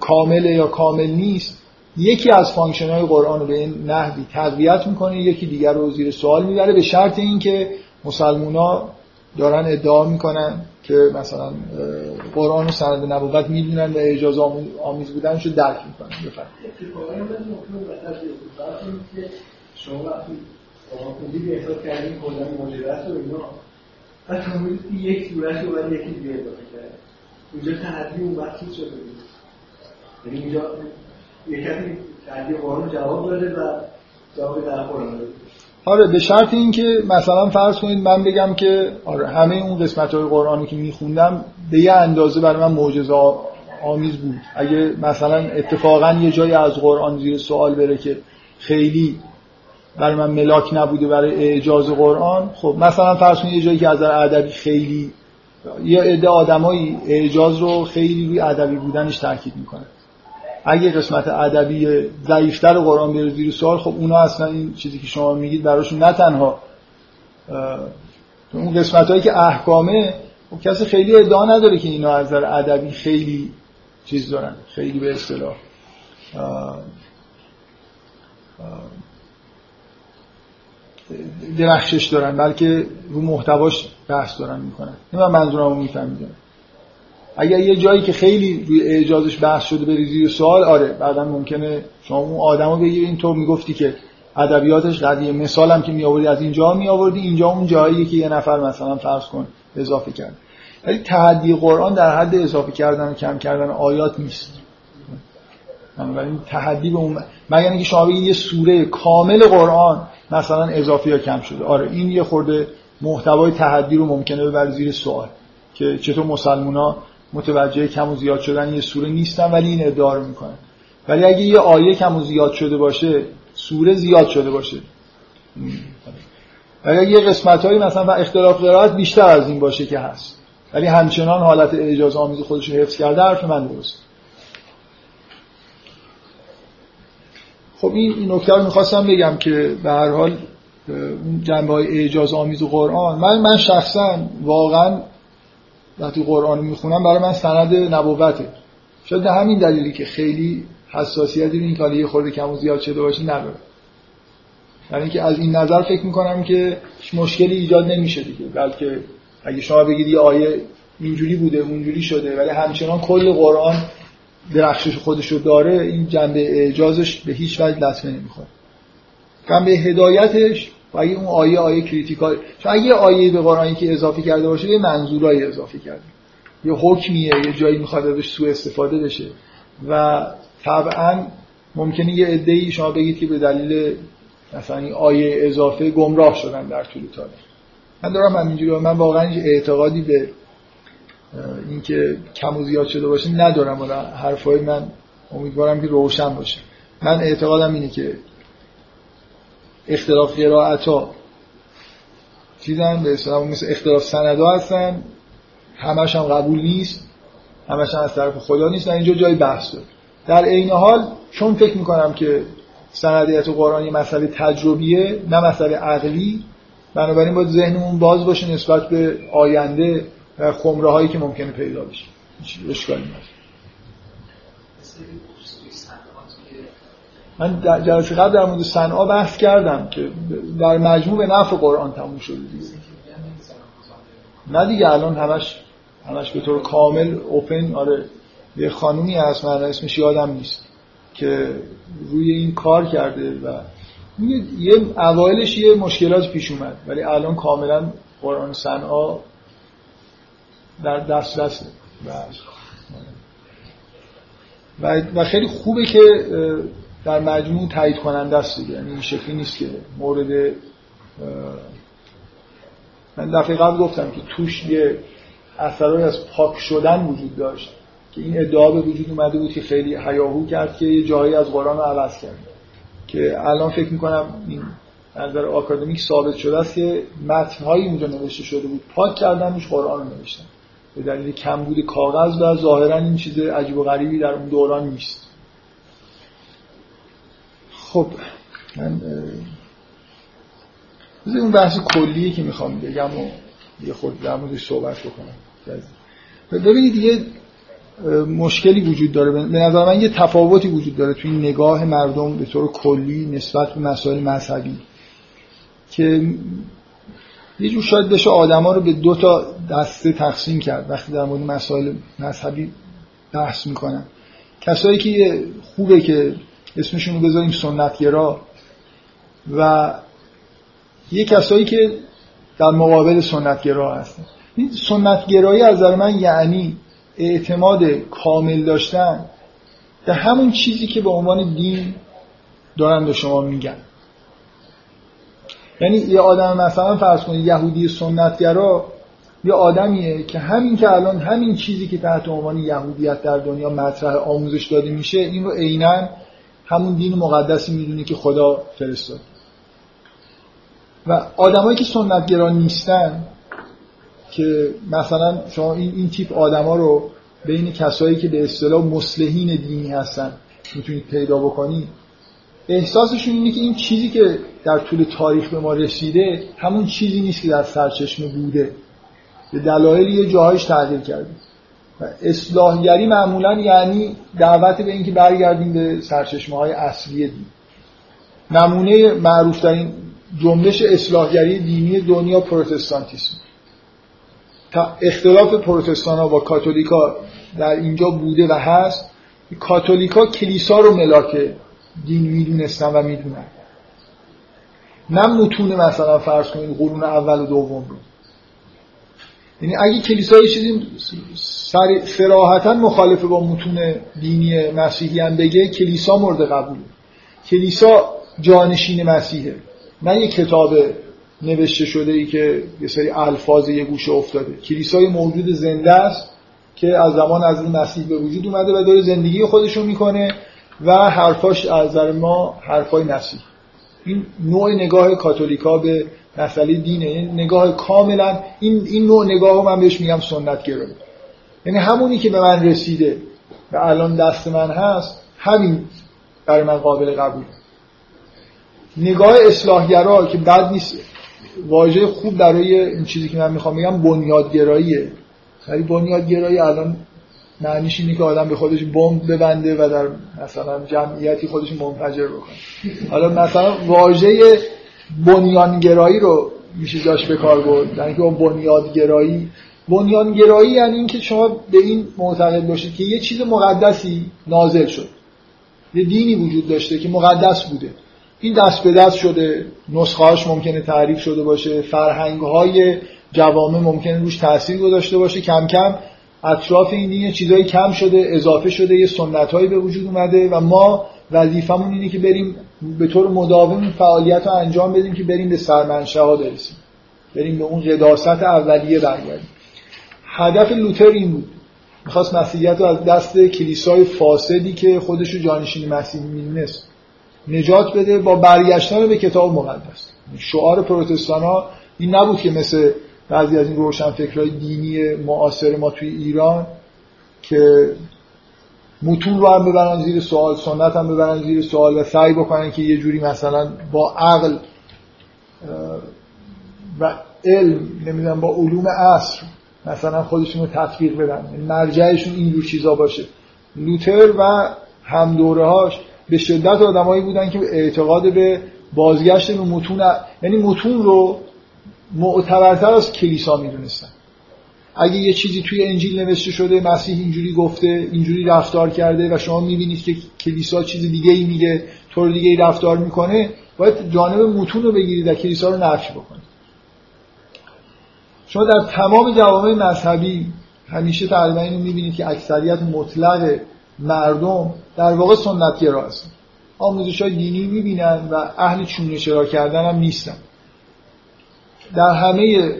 کامله یا کامل نیست یکی از function های قرآن رو به این نحوی تقویت می‌کنه یکی دیگر رو زیر سوال می‌بره به شرط اینکه مسلمونا دارن ادعا می‌کنن که مثلا قرآن و سند نبوت می‌دونن و اعجاز آمیز بودنشو درک می‌کنن. بفرد شما وقتی خوندید احساس کردیم کلا مجرد و اینا تمویل یک سورش رو باید یکی دیگه اضافه اونجا اون وقت چیز شده یعنی اینجا یک کسی تحدی قرآن جواب داده و جواب در آره به شرط اینکه مثلا فرض کنید من بگم که آره همه اون قسمت های قرآنی که میخوندم به یه اندازه برای من معجزه آمیز بود. اگه مثلا اتفاقا یه جایی از قرآن زیر سوال بره که خیلی برای من ملاک نبوده برای اعجاز قرآن خب مثلا فرض کنید یه جایی که از ادبی خیلی یا عده آدمایی اعجاز رو خیلی روی ادبی بودنش تاکید می‌کنه. اگه قسمت ادبی ضعیفتر قرآن بره زیر سوال خب اونا اصلا این چیزی که شما میگید براشون نه تنها اون قسمت هایی که احکامه خب کسی خیلی ادعا نداره که اینا از نظر ادبی خیلی چیز دارن خیلی به اصطلاح درخشش دارن بلکه رو محتواش بحث دارن می‌کنن. این من منظورم میفهمیدم. اگر یه جایی که خیلی روی اعجازش بحث شده بری زیر سوال آره بعدا ممکنه شما اون آدمو بگیری اینطور می‌گفتی که ادبیاتش قضیه. مثالم که می آوردی از اینجا می آوردی اینجا اون جایی که یه نفر مثلا فرض کن اضافه کرد. ولی تحدی قرآن در حد اضافه کردن و کم کردن آیات نیست. بنابراین تحدی به اون مگر اینکه شما بگید یه سوره کامل قرآن مثلا اضافه یا کم شده. آره این یه خورده محتوای تحدی رو ممکنه ببر زیر سوال که چطور مسلمونا متوجه کم و زیاد شدن یه سوره نیستن ولی این ادعا رو می‌کنن. ولی اگه یه آیه کم و زیاد شده باشه سوره زیاد شده باشه. ولی اگه یه قسمت هایی مثلا اختلاف قرائت بیشتر از این باشه که هست. ولی همچنان حالت اجازه آمیز خودش رو حفظ کرده حرف من درست. خب این نکته رو می‌خواستم بگم که به هر حال جنبه های اعجاز آمیز و قرآن من من شخصا واقعا وقتی قرآن می‌خونم برای من سند نبوته. شاید به همین دلیلی که خیلی حساسیتی این کاری یه خورده کم و زیاد شده باشه نداره. یعنی اینکه از این نظر فکر می‌کنم که مشکلی ایجاد نمیشه دیگه. بلکه اگه شما بگید یه آیه اینجوری بوده اونجوری شده ولی همچنان کل قرآن درخشش خودش رو داره این جنبه اعجازش به هیچ وجه لطمه نمی‌خوره. جنبه هدایتش و اگه اون آیه آیه کریتیکال اگه آیه به قرآنی که اضافه کرده باشه یه منظورایی اضافه کرده. یه حکمیه یه جایی می‌خواد ازش سوء استفاده بشه. و طبعا ممکنه یه عده‌ای شما بگید که به دلیل مثلا این آیه اضافه گمراه شدن در طول تاریخ. من دارم همینجوری من واقعا اعتقادی به اینکه کم و زیاد شده باشه ندارم. ولی حرفای من امیدوارم که روشن باشه. من اعتقادم اینه که اختلاف قرائت ها چیزن؟ به اصطلاح مثل اختلاف سند ها هستن. همش هم قبول نیست. همش هم از طرف خدا نیست. اینجا جای بحث داره. در عین حال چون فکر می‌کنم که سندیت قرآن یه مسئله تجربیه نه مسئله عقلی بنابراین باید ذهنمون باز باشه نسبت به آینده و خمره هایی که ممکنه پیدا بشه. اشکالی نداره من جلسه قبل در مورد صنعا بحث کردم که در مجموع به نفع قرآن تموم شده دیگه. نه دیگه الان همش همش به طور کامل اوپن آره یه خانومی هست من اسمش یادم نیست که روی این کار کرده و یه اوایلش یه مشکلات پیش اومد ولی الان کاملا قرآن صنعا در دست دسته. و, و خیلی خوبه که در مجموع تایید کننده است دیگه. یعنی این شکلی نیست که مورد من دفعه قبل گفتم که توش یه اثرهای از پاک شدن وجود داشت که این ادعا به وجود اومده بود که خیلی حیاهو کرد که یه جایی از قرآن رو عوض کرد. که الان فکر می‌کنم این نظر آکادمیک ثابت شده است که متنهایی اونجا نوشته شده بود. پاک کردنش قرآن رو نوشتن. به دلیل کمبود کاغذ و ظاهرا این چیز عجیب و غریبی در اون دوران نیست. خب من اون بحث کلیه که می‌خوام بگم و یه خود در موردش صحبت بکنم. ببینید یه مشکلی وجود داره. به نظر من یه تفاوتی وجود داره توی نگاه مردم به طور کلی نسبت به مسائل مذهبی که یه جور شاید بشه آدما رو به دو تا دسته تقسیم کرد وقتی در مورد مسائل مذهبی بحث می‌کنن. کسایی که خوبه که اسمشون رو بذاریم سنتگرا. و یه کسایی که در مقابل سنتگرا هستن. سنتگرایی از نظر من یعنی اعتماد کامل داشتن به همون چیزی که به عنوان دین دارن به شما میگن. یعنی یه آدم مثلا فرض کنید یهودی سنتگرا یه آدمیه که همین که الان همین چیزی که تحت عنوان یهودیت در دنیا مطرح آموزش داده میشه این رو عینا همون دین مقدسی می‌دونه که خدا فرستاد. و آدمایی که سنتگرا نیستن که مثلا شما این, این تیپ آدما رو بین کسایی که به اصطلاح مسلحین دینی هستن می‌تونید پیدا بکنید احساسشون اینه که این چیزی که در طول تاریخ به ما رسیده همون چیزی نیست که در سرچشمه بوده. به دلایل یه جاهایش تغییر کرده. اصلاحگری معمولا یعنی دعوت به اینکه برگردیم به سرچشمه های اصلی دین. نمونه معروف ترین جنبش اصلاحگری دینی دنیا پروتستانتیسم. تا اختلاف پروتستان ها با کاتولیکا در اینجا بوده و هست کاتولیکا کلیسا رو ملاک دین می‌دونستن و می‌دونن. نه متون مثلا فرض کنید قرون اول و دوم رو. یعنی اگه کلیسا یه چیزی سراحتا مخالفه با متون دینی مسیحی هم بگه کلیسا مورد قبوله. کلیسا جانشین مسیحه. نه یه کتاب نوشته شده ای که یه سری الفاظ یه گوشه افتاده. کلیسای موجود زنده است که از زمان از این مسیح به وجود اومده و داره زندگی خودشو می‌کنه و حرفاش از نظر ما حرفای مسیح این نوع نگاه کاتولیکا به مسئله دینه این نگاه کاملا این این نوع نگاه من بهش میگم سنت گرایی یعنی همونی که به من رسیده و الان دست من هست همین برای من قابل قبول نگاه اصلاحگرا که بد نیست واژه خوب برای این چیزی که من می‌خوام بگم بنیادگراییه. ولی بنیادگرایی الان معنیش اینه که آدم به خودش بمب ببنده و در مثلا جمعیتی خودش منفجر بکنه. حالا مثلا واژه بنیانگرایی رو میشه جاش به کار برد. یعنی که بنیادگرایی بنیانگرایی یعنی اینکه شما به این معتقد باشید که یه چیز مقدسی نازل شد. یه دینی وجود داشته که مقدس بوده. این دست به دست شده نسخهاش ممکنه تعریف شده باشه فرهنگ های جوامع ممکنه روش تاثیر گذاشته باشه کم کم اطراف این دین چیزایی کم شده اضافه شده یه سنت هایی به وجود اومده و ما وظیفمون اینه که بریم به طور مداوم فعالیت رو انجام بدیم که بریم به سرمنشه ها برسیم. بریم به اون قداست اولیه برگردیم. هدف لوتر این بود. می‌خواست مسیحیت رو از دست کلیسای فاسدی که خودش رو جانشین مسیحی می‌دونست نجات بده با برگشتن به کتاب مقدس. شعار پروتستان ها این نبود که مثل بعضی از این روشن فکرهای دینی معاصر ما توی ایران که متون رو هم ببرن زیر سوال سنت هم ببرن زیر سوال و سعی بکنن که یه جوری مثلا با عقل و علم نمی‌دونم با علوم عصر مثلا خودشون رو تطبیق بدن. مرجعشون این جور چیزا باشه. لوتر و هم دوره هاش به شدت آدمایی بودن که اعتقاد به بازگشت به متون یعنی متون رو معتبرتر از کلیسا می‌دونستن. اگه یه چیزی توی انجیل نوشته شده مسیح اینجوری گفته اینجوری رفتار کرده و شما می‌بینید که کلیسا چیز دیگه ای میگه طور دیگه ای رفتار می‌کنه باید جانب متون رو بگیرید و کلیسا رو نفی بکنید. شما در تمام جوامع مذهبی همیشه تقریبا اینو می‌بینید که اکثریت مطلق مردم در واقع سنت گرا هستن. آموزش های دینی می‌بینن و اهل چونه چرا کردن هم نیستن. در همه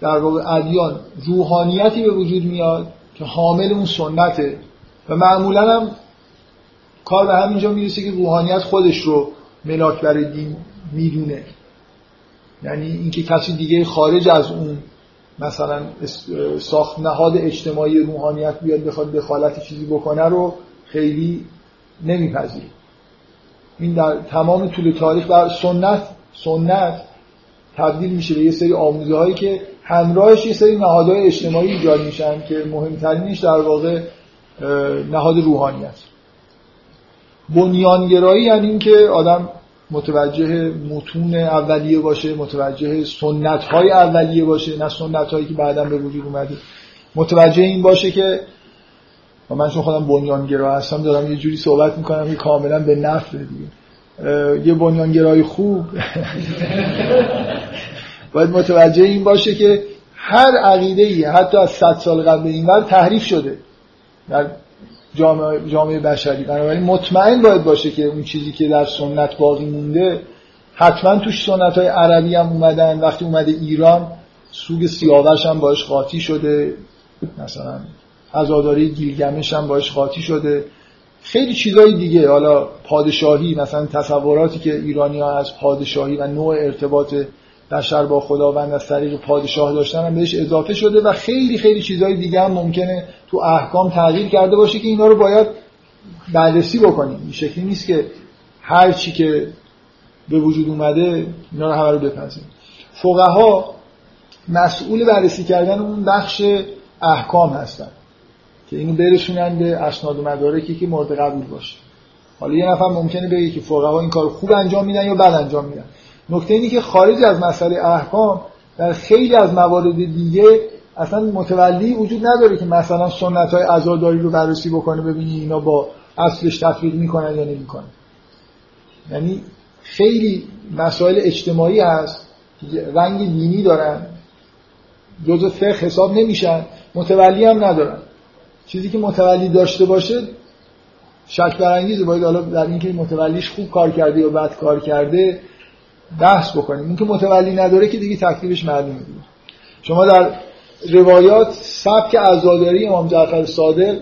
در واقع ادیان روحانیتی به وجود میاد که حامل اون سنته و معمولا هم کار به همینجا می‌رسه که روحانیت خودش رو ملاک برای دین می‌دونه. یعنی اینکه کسی دیگه خارج از اون مثلا ساخت نهاد اجتماعی روحانیت بیاد بخواد دخالت چیزی بکنه رو خیلی نمیپذیره. این در تمام طول تاریخ و سنت سنت تبدیل میشه به یه سری آموزه هایی که همراهش یه سری نهادهای اجتماعی ایجاد میشن که مهمترینش در واقع نهاد روحانیت بنیانگرایی یعنی اینکه آدم متوجه متون اولیه باشه متوجه سنت های اولیه باشه نه سنت هایی که بعدا به وجود اومده. متوجه این باشه که من چون خودم بنیانگرا هستم دارم یه جوری صحبت می‌کنم که کاملا به نفع دیگه. یه بنیانگرای خوب. *laughs* باید متوجه این باشه که هر عقیده ای حتی از صد سال قبل این ور تحریف شده در جامعه, جامعه بشری. بنابراین مطمئن باید باشه که اون چیزی که در سنت باقی مونده حتما توش سنت های عربی هم اومدن. وقتی اومده ایران سوگ سیاوش هم باش قاطی شده. مثلا عزاداری گیلگمش هم باش قاطی شده. خیلی چیزای دیگه. حالا پادشاهی مثلا تصوراتی که ایرانی ها از پادشاهی و نوع ارتباط بشر با خداوند از طریق پادشاه داشتن هم بهش اضافه شده و خیلی خیلی چیزهای دیگه هم ممکنه تو احکام تغییر کرده باشه که اینا رو باید بررسی بکنیم. این شکلی نیست که هر چی که به وجود اومده اینا رو همه رو بپذیریم. فقها مسئول بررسی کردن اون بخش احکام هستن. که اینو برسونن به اسناد و مدارکی که مورد قبول باشه. حالا یه نفر ممکنه بگه که فقها این کار خوب انجام میدن یا بد انجام میدن. نکته اینه که خارج از مسئله احکام در خیلی از موارد دیگه اصلا متولی وجود نداره که مثلا سنت های عزاداری رو بررسی بکنه ببینی اینا با اصلش تطبیق می‌کنن یا نمی‌کنن. یعنی خیلی مسائل اجتماعی هست که رنگ دینی دارن جزء فقه حساب نمیشن متولی هم ندارن. چیزی که متولی داشته باشه شک برانگیزه. باید حالا در اینکه متولیش خوب کار کرده یا بد کار کرده بحث بکنیم. این که متولی نداره که دیگه تکلیفش معلومه دیگه شما در روایات سبک عزاداری امام جعفر صادق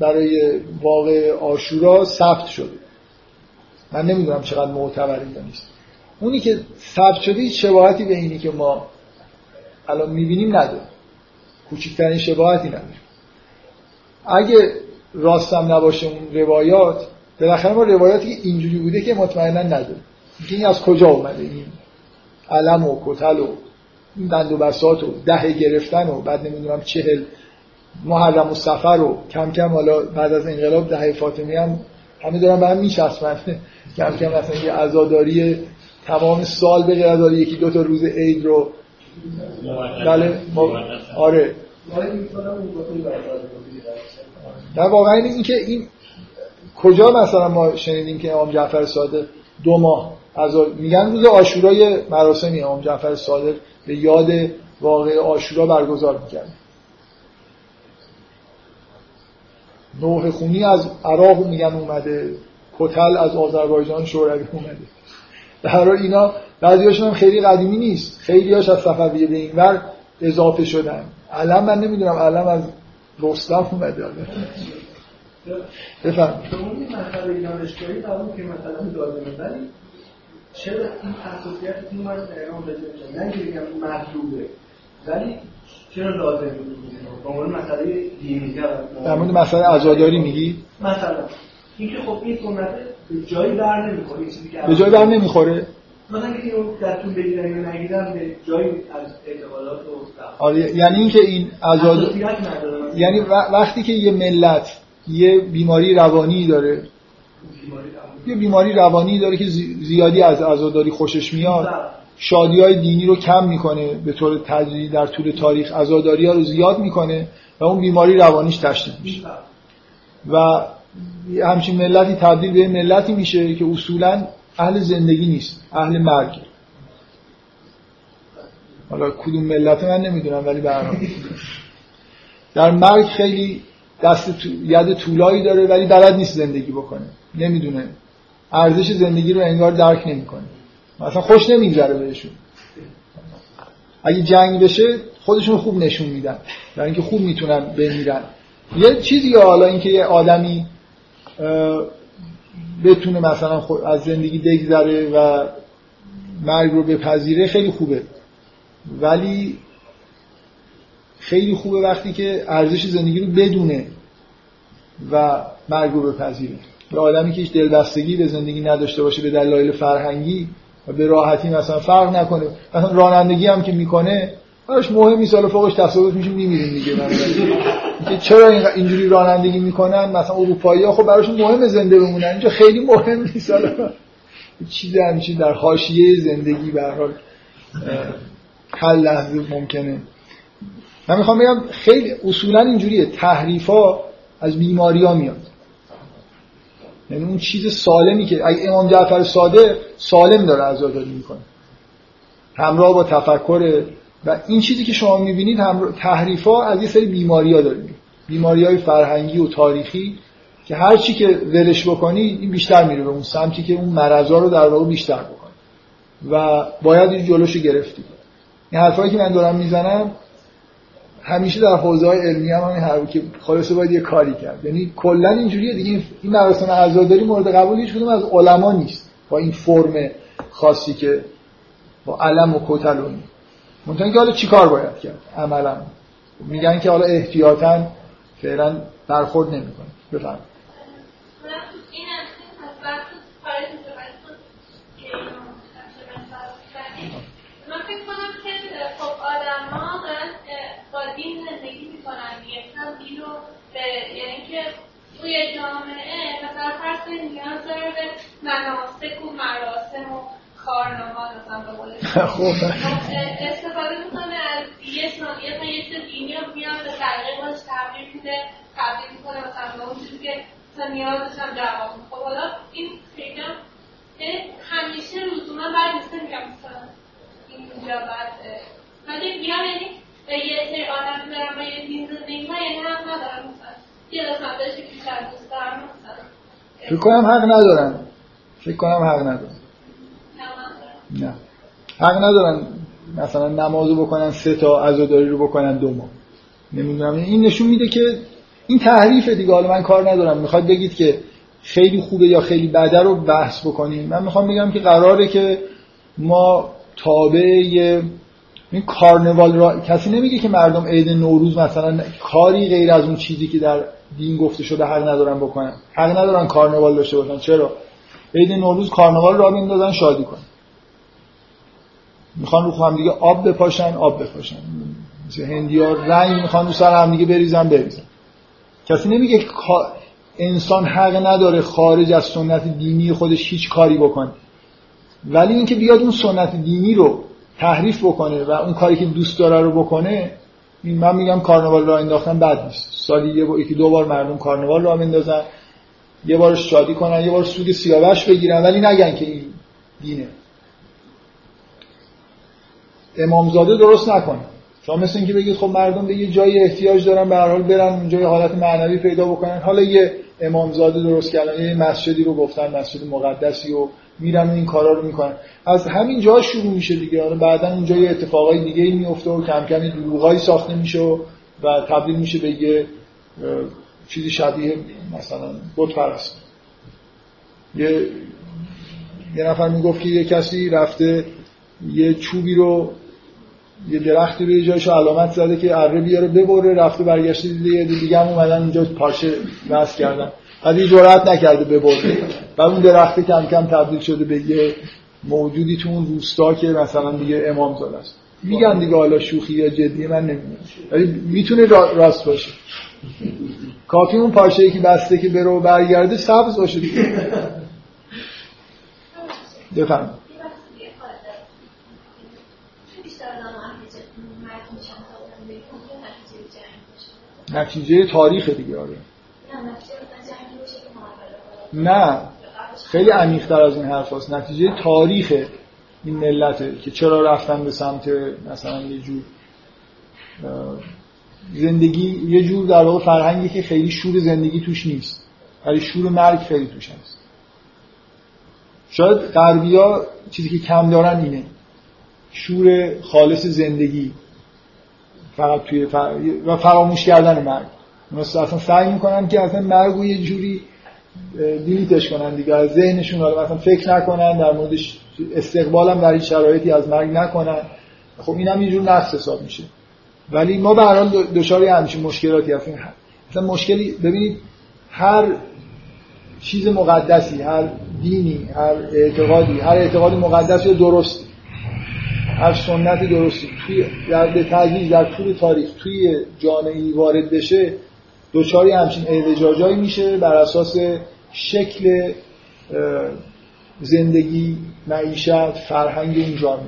برای واقع آشورا ثبت شده. من نمی‌دونم چقدر معتبره یا نیست. اونی که ثبت شده هیچ شباهتی به اینی که ما الان می‌بینیم نداره. کوچکترین شباهتی نداره. اگه راستم نباشه اون روایات بالاخره ما روایاتی که اینجوری بوده که مطمئنا نداره این از کجا اومده؟ این علم و کتل و این بند و بسات و ده گرفتن و بعد نمی‌دونم چهل محرم و سفر و کم کم حالا بعد از انقلاب دهه فاطمی هم همه دارن به هم میچسبن. *laughs* کم کم مثلا یه عزاداری تمام سال به غیر یکی دو تا روز عید رو بله آره. در واقعا این که این کجا مثلا ما شنیدیم که امام جعفر صادق دو ماه از میگن روز آشورای مراسمی امام جعفر صادق به یاد واقع آشورا برگزار می‌کرد. نوح خونی از عراق میگن اومده کتل از آذربایجان شوروی اومده. در حال اینا بعضیاشون هم خیلی قدیمی نیست. خیلی هاش از صفویه به اینور اضافه شدن. علم من نمی‌دونم علم از رستم اومده بفهم شما این مسئله دانشگاهی قبول که مثلا داده ولی چرا این خصوصیت این من اعلام بده نه که مطلوبه ولی چرا لازم به عنوان مسئله دینی در مورد مسئله عزاداری میگی؟ مثلا اینکه خب این سنت به جایی بر نمی‌خوره به جایی بر نمی‌خوره؟ مثلا که اینو طول بگیرن یا نگیرن به جایی از اعتقادات و آره یعنی اینکه این عزاد یعنی وقتی که یه ملت یه بیماری روانی داره یه بیماری روانی داره که زیادی از عزاداری خوشش میاد بله. شادی های دینی رو کم می‌کنه به طور تدریجی در طول تاریخ عزاداری ها رو زیاد می‌کنه و اون بیماری روانیش تشدید میشه بله. و همچین ملتی تبدیل به ملتی میشه که اصولا اهل زندگی نیست اهل مرگ. حالا کدوم ملت من نمی‌دونم ولی برنامه در مرگ خیلی دست ید طولایی داره ولی بلد نیست زندگی بکنه. نمی‌دونه. ارزش زندگی رو انگار درک نمی‌کنه. مثلا خوش نمیگذره بهشون. اگه جنگ بشه خودشون خوب نشون میدن. برای اینکه خوب می‌تونن بمیرن. یه چیزی حالا اینکه یه آدمی بتونه مثلا از زندگی بگذره و مرگ رو بپذیره خیلی خوبه. ولی خیلی خوبه وقتی که ارزش زندگی رو بدونه و مرگ رو بپذیره. یه آدمی که هیچ دلبستگی به زندگی نداشته باشه به دلایل فرهنگی و به راحتی مثلا فرق نکنه مثلا رانندگی هم که می‌کنه براش مهم نیست حالا فوقش تصادف میشه میمیریم دیگه. چرا اینجوری رانندگی می‌کنن؟ مثلا اروپایی ها خب براشون مهم زنده بمونن. اینجا خیلی مهم نیست. چیزی همیشه در حاشیه زندگی به حال هر لحظه ممکنه. من می‌خوام بگم خیلی اصولا اینجوریه. تحریفا از بیماری ها میاد. یعنی اون چیز سالمی که اگه امام جعفر ساده سالم داره عزاداری می‌کنه. همراه با تفکر و این چیزی که شما می‌بینید تحریف ها از یه سری بیماری ها داریم بیماری های فرهنگی و تاریخی که هر چی که ولش بکنی این بیشتر میره به اون سمتی که اون مرضا رو در واقع بیشتر بکنه و باید این جلوشو گرفتی. این حرفایی که من دارم می‌زنم همیشه در حوزه های علمی هم همین حرفی که خلاصه باید یه کاری کرد. یعنی کلا اینجوریه دیگه. این مراسم عزاداری مورد قبول هیچ کدوم از علما نیست. با این فرم خاصی که با علم و کتل و منتها که حالا چیکار باید کرد عملا؟ میگن که حالا احتیاطا فعلا برخورد نمی‌کنه. بفرمایید. من فکر که خب با زندگی یعنی که توی جامعه مثلا فرض نیاز داره به مناسک و مراسم و کارنامه مثلا. استفاده می‌کنه از یه سنیت و یه چیز دینی رو میاد به طریق باش تبدیل میده تبدیل می‌کنه مثلا به اون چیزی که مثلا نیازش هم جواب خب حالا این همیشه لزوما بعد نیست میگم مثلا اینجا بعد ولی بیان یعنی به یه سری آدم دارم به یه دین زندگی من یعنی ندارم مثلا یه بهش بیشتر دوست دارم مثلا فکر کنم حق ندارم فکر کنم حق ندارم نه. حق ندارن مثلا نمازو بکنن سه تا عزاداری رو بکنن دو ماه. نمی‌دونم. این نشون میده که این تحریف دیگه. حالا من کار ندارم. می‌خواد بگید که خیلی خوبه یا خیلی بده رو بحث بکنیم. من می‌خوام بگم که قراره که ما تابع این کارنوال را کسی نمیگه که مردم عید نوروز مثلا کاری غیر از اون چیزی که در دین گفته شده حق ندارن بکنن. حق ندارن کارنوال داشته باشن. چرا؟ عید نوروز کارنوال را بندازن شادی کنن. می‌خوان رو هم دیگه آب بپاشن آب بپاشن. مثل هندی ها رنگ می‌خوان رو سر هم دیگه بریزن بریزن. کسی نمیگه انسان حق نداره خارج از سنت دینی خودش هیچ کاری بکنه. ولی اینکه بیاد اون سنت دینی رو تحریف بکنه و اون کاری که دوست داره رو بکنه این من میگم کارناوال را انداختن بد نیست. سالی یه بار یکی دو بار مردم کارناوال را اندازن یه بارش شادی کنن یه بار سود سیاوش بگیرن ولی نگن که این دینه. امامزاده درست نکنه. شما مثل اینکه بگید خب مردم به یه جایی احتیاج دارن به هر حال برن اونجا یه حالت معنوی پیدا بکنن. حالا یه امامزاده درست کردن یه مسجدی رو گفتن مسجد مقدسی و میرن این کارا رو می‌کنن. از همین جا شروع میشه دیگه. حالا بعدا اونجا یه اتفاقای دیگه میفته و کم کم دروغایی ساخته میشه و, و تبدیل میشه به یه چیزی شبیه مثلا بت پرست یه یه نفر می‌گفت که یه کسی رفته یه چوبی رو یه درختی به جایشو علامت زده که اره بیاره ببره رفته برگشته دیده یه دیگه هم اومدن اینجا پارچه نصب کردن. بعد این جرأت نکرده ببره. بعد اون درخت کم کم تبدیل شده به یه موجودی تو اون روستا که مثلا دیگه امام زاده است. میگن دیگه حالا شوخی یا جدی من نمی‌دونم. ولی می‌تونه راست باشه. کافی اون پاشه که بسته که برو برگرده سبز باشه دیگه. بفهم نتیجه تاریخ دیگه آره. نه خیلی عمیق‌تر از این حرف هست. نتیجه تاریخ این ملته که چرا رفتن به سمت مثلا یه جور زندگی یه جور در واقع فرهنگی که خیلی شور زندگی توش نیست. ولی شور مرگ خیلی توش هست. شاید غربیا چیزی که کم دارن اینه. شور خالص زندگی. فقط توی و فراموش کردن مرگ. مثلا اصلا سعی می‌کنن که اصلا مرگ و یه جوری دیلیتش کنن دیگه از ذهنشون حالا مثلا فکر نکنن در موردش استقبالم در این شرایطی از مرگ نکنن. خب اینم یه جور نقص حساب میشه. ولی ما به هر حال دچار همچین مشکلاتی هستیم. مثلا مشکلی ببینید هر چیز مقدسی هر دینی هر اعتقادی هر اعتقاد مقدس یا درستی. هر سنت درستی. توی در تدریج در طول تاریخ توی جامعه وارد بشه دوچاری همچین اعوجاجایی میشه بر اساس شکل زندگی معیشت فرهنگ اون جامعه.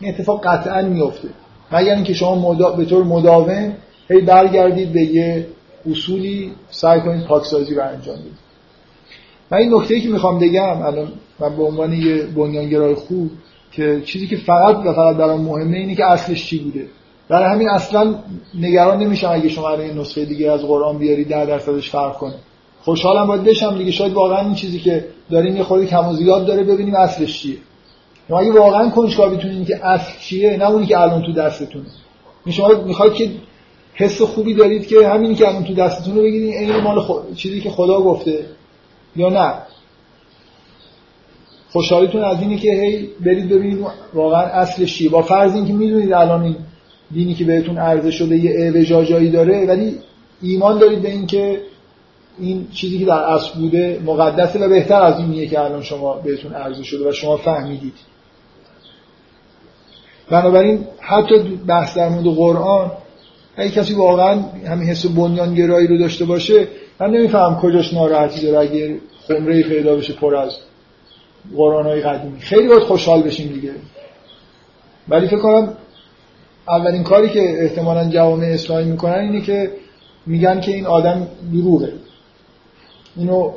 این اتفاق قطعا میفته مگر اینکه شما مدا... به طور مداوم هی برگردید به یه اصولی سعی کنید پاکسازی رو انجام بدید. من این نکته که می‌خوام بگم الان من به عنوان یه بنیانگرای خوب که چیزی که فقط و فقط برام مهمه اینه که اصلش چی بوده. برای همین اصلا نگران نمیشم اگه شما این نسخه دیگه از قرآن بیاری ده درصدش فرق کنه. خوشحالم باید بشم دیگه. شاید واقعا این چیزی که داریم یه خورده کم و زیاد داره ببینیم اصلش چیه. شما اگه واقعا کنجکاوی که اصل چیه نه اونی که الان تو دستتونه. شما می‌خواید که حس خوبی دارید که همینی که الان تو دستتونه بگیرید این مال خود... چیزی که خدا گفته. یا نه؟ خوشحالیتون از اینه که هی برید ببینید واقعا اصلش چیه. با فرض اینکه می‌دونید الان این دینی که بهتون عرضه شده یه اعوجاجایی داره ولی ایمان دارید به اینکه این چیزی که در اصل بوده مقدسه و بهتر از اینیه که الان شما بهتون عرضه شده و شما فهمیدید. بنابراین حتی بحث در مورد قرآن اگه کسی واقعا همین حس بنیانگرایی رو داشته باشه من نمیفهم کجاش ناراحتی داره اگه خمره پیدا بشه پر از قرآن های قدیمی خیلی باید خوشحال بشیم دیگه. ولی فکر کنم اولین کاری که احتمالا جوامع اسلامی می‌کنن اینه که میگن که این آدم دروغه. اینو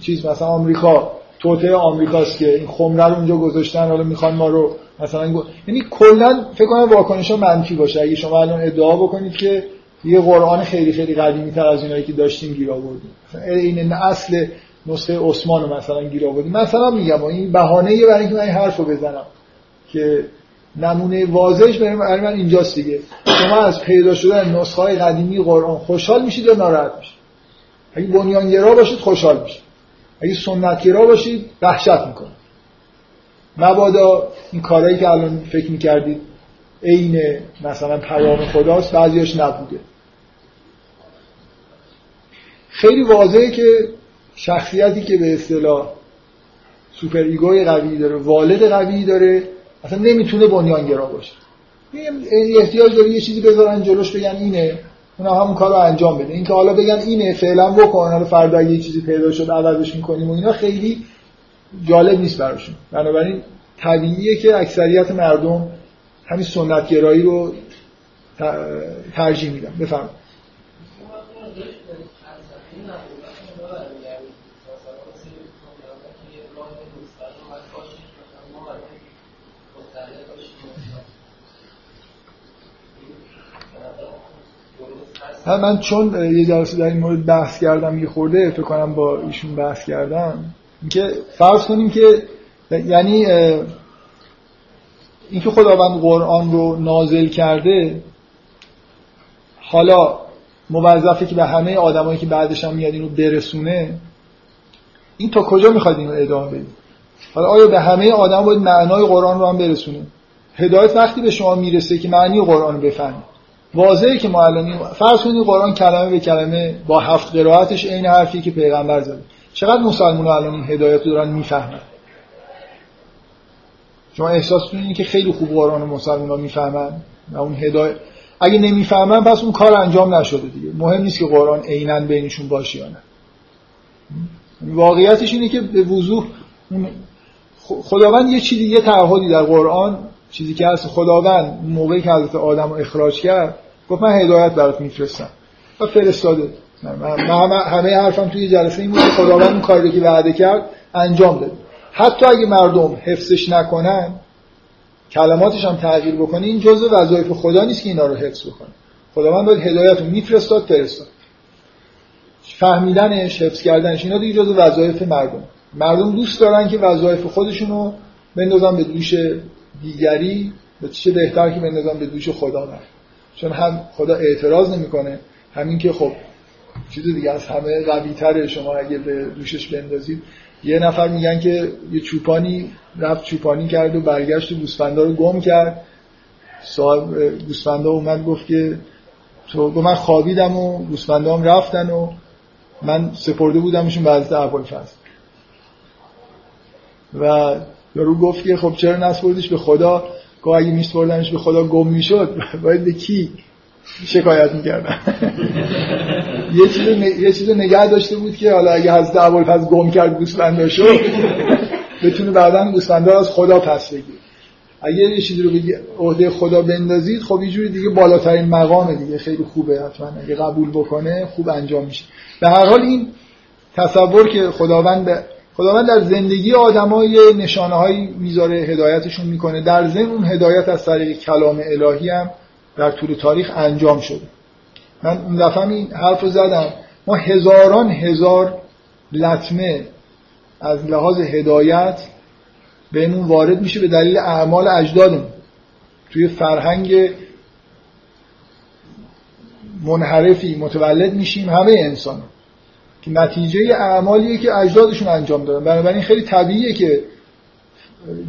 چیز مثلا آمریکا توته آمریکاست که این خمره رو اونجا گذاشتن حالا می‌خوان ما رو مثلا گو... یعنی کلا فکر کنم واکنش ها منفی باشه. اگه شما الان ادعا بکنید که یه قرآن خیلی خیلی قدیمی تر از اینایی که داشتیم گیر آوردیم. این اصل نسخه عثمان رو مثلا گیر آوردیم مثلا میگم این بهانه برای اینکه من این حرفو بزنم که نمونه واضحش برای من اینجاست دیگه. شما از پیدا شدن نسخه های قدیمی قرآن خوشحال میشید یا ناراحت میشید؟ اگه بنیانگرا باشید خوشحال میشید. اگه سنتگرا باشید وحشت می‌کنید. مبادا این کارهایی که الان فکر می‌کردید عین مثلا پیام خداست بعضیاش نبوده. خیلی واضحه که شخصیتی که به اصطلاح super ego ی قوی داره والد قوی داره اصلا نمی‌تونه بنیانگرا باشه. احتیاج داره یه چیزی بذارن جلوش بگن اینه اونا همون کار رو انجام بده. اینکه حالا بگن اینه فعلا بکن حالا فردا یه چیزی پیدا شد عوضش می‌کنیم و اینا خیلی جالب نیست براشون. بنابراین طبیعیه که اکثریت مردم همین سنتگرایی رو ترجیح میدن. بفرمایید. من چون یه جلسه در این مورد بحث کردم یه خورده فکر کنم با ایشون بحث کردم اینکه فرض کنیم که یعنی اینکه خداوند قرآن رو نازل کرده حالا موظفه که به همه آدمایی که بعدش هم میاد اینو برسونه این تا کجا می‌خواد اینو ادامه بدید حالا آیا به همه آدم باید معنای قرآن رو هم برسونه؟ هدایت وقتی به شما می‌رسه که معنی قرآن بفهمید. واضحه که الان فرض کنید قرآن کلمه به کلمه با هفت قرائتش عین حرفی که پیغمبر زده. چقدر مسلمان الان هدایت دارن می‌فهمن؟ شما احساس اینه که خیلی خوب قرآن مسلمان می‌فهمن؟ و اون هدایت اگه نمی‌فهمن پس اون کار انجام نشده دیگه. مهم نیست که قرآن عینا بینشون باشه یا نه. واقعیتش اینه که به وضوح خداوند یه چیزی یه تعهدی در قرآن چیزی که هست خداوند موقعی که حضرت آدم رو اخراج کرد گفت من هدایت برات میفرستم. و فرستاده. من همه حرفم توی جلسه این بود که خداوند اون کاری که وعده کرد انجام داد حتی اگه مردم حفظش نکنن کلماتش هم تغییر بکنه این جزء وظایف خدا نیست که اینا رو حفظ بکنه. خداوند باید هدایت رو میفرستاد فرستاد. فهمیدنش حفظ کردنش اینا دیگه جزء وظایف مردم. مردم دوست دارن که وظایف خودشون رو بندازن به دوش دیگری به چه بهتر که بندازن به دوش خدا. نه چون هم خدا اعتراض نمی‌کنه همین که خب چیز دیگه از همه قوی تره شما اگه به دوشش بندازید. یه نفر میگن که یه چوپانی رفت چوپانی کرد و برگشت و گوسفندا رو گم کرد. صاحب گوسفندا اومد گفت که تو گفت من خوابیدم و گوسفندا هم رفتن و من سپرده بودمشون به حضرت ابوالفضل و یارو گفت که خب چرا نسپردیش؟ به خدا گفت اگه میسپردنش به خدا گم می‌شد باید به کی شکایت می‌کردن؟ *laughs* یه چیز یه چیز نگه داشته بود که حالا اگه حضرت ابوالفضل گم کرد گوسفنداشو *laughs* بتونه بعدا گوسفندا از خدا پس بگیر اگه یه چیزی رو به عهده خدا بندازید خب یه جوری دیگه بالاترین مقامه دیگه. خیلی خوبه حتما. اگه قبول بکنه خوب انجام میشه. به هر حال این تصور که خداوند خداوند در زندگی آدمای نشانه هایی می‌ذاره هدایتشون می‌کنه. در ضمن اون هدایت از طریق کلام الهی هم در طول تاریخ انجام شده. من اون دفعه این حرف رو زدم. ما هزاران هزار لطمه از لحاظ هدایت بهمون وارد میشه به دلیل اعمال اجدادمون. توی فرهنگ منحرفی متولد میشیم همه انسان نتیجه اعمالیه که اجدادشون انجام دادن. بنابراین خیلی طبیعیه که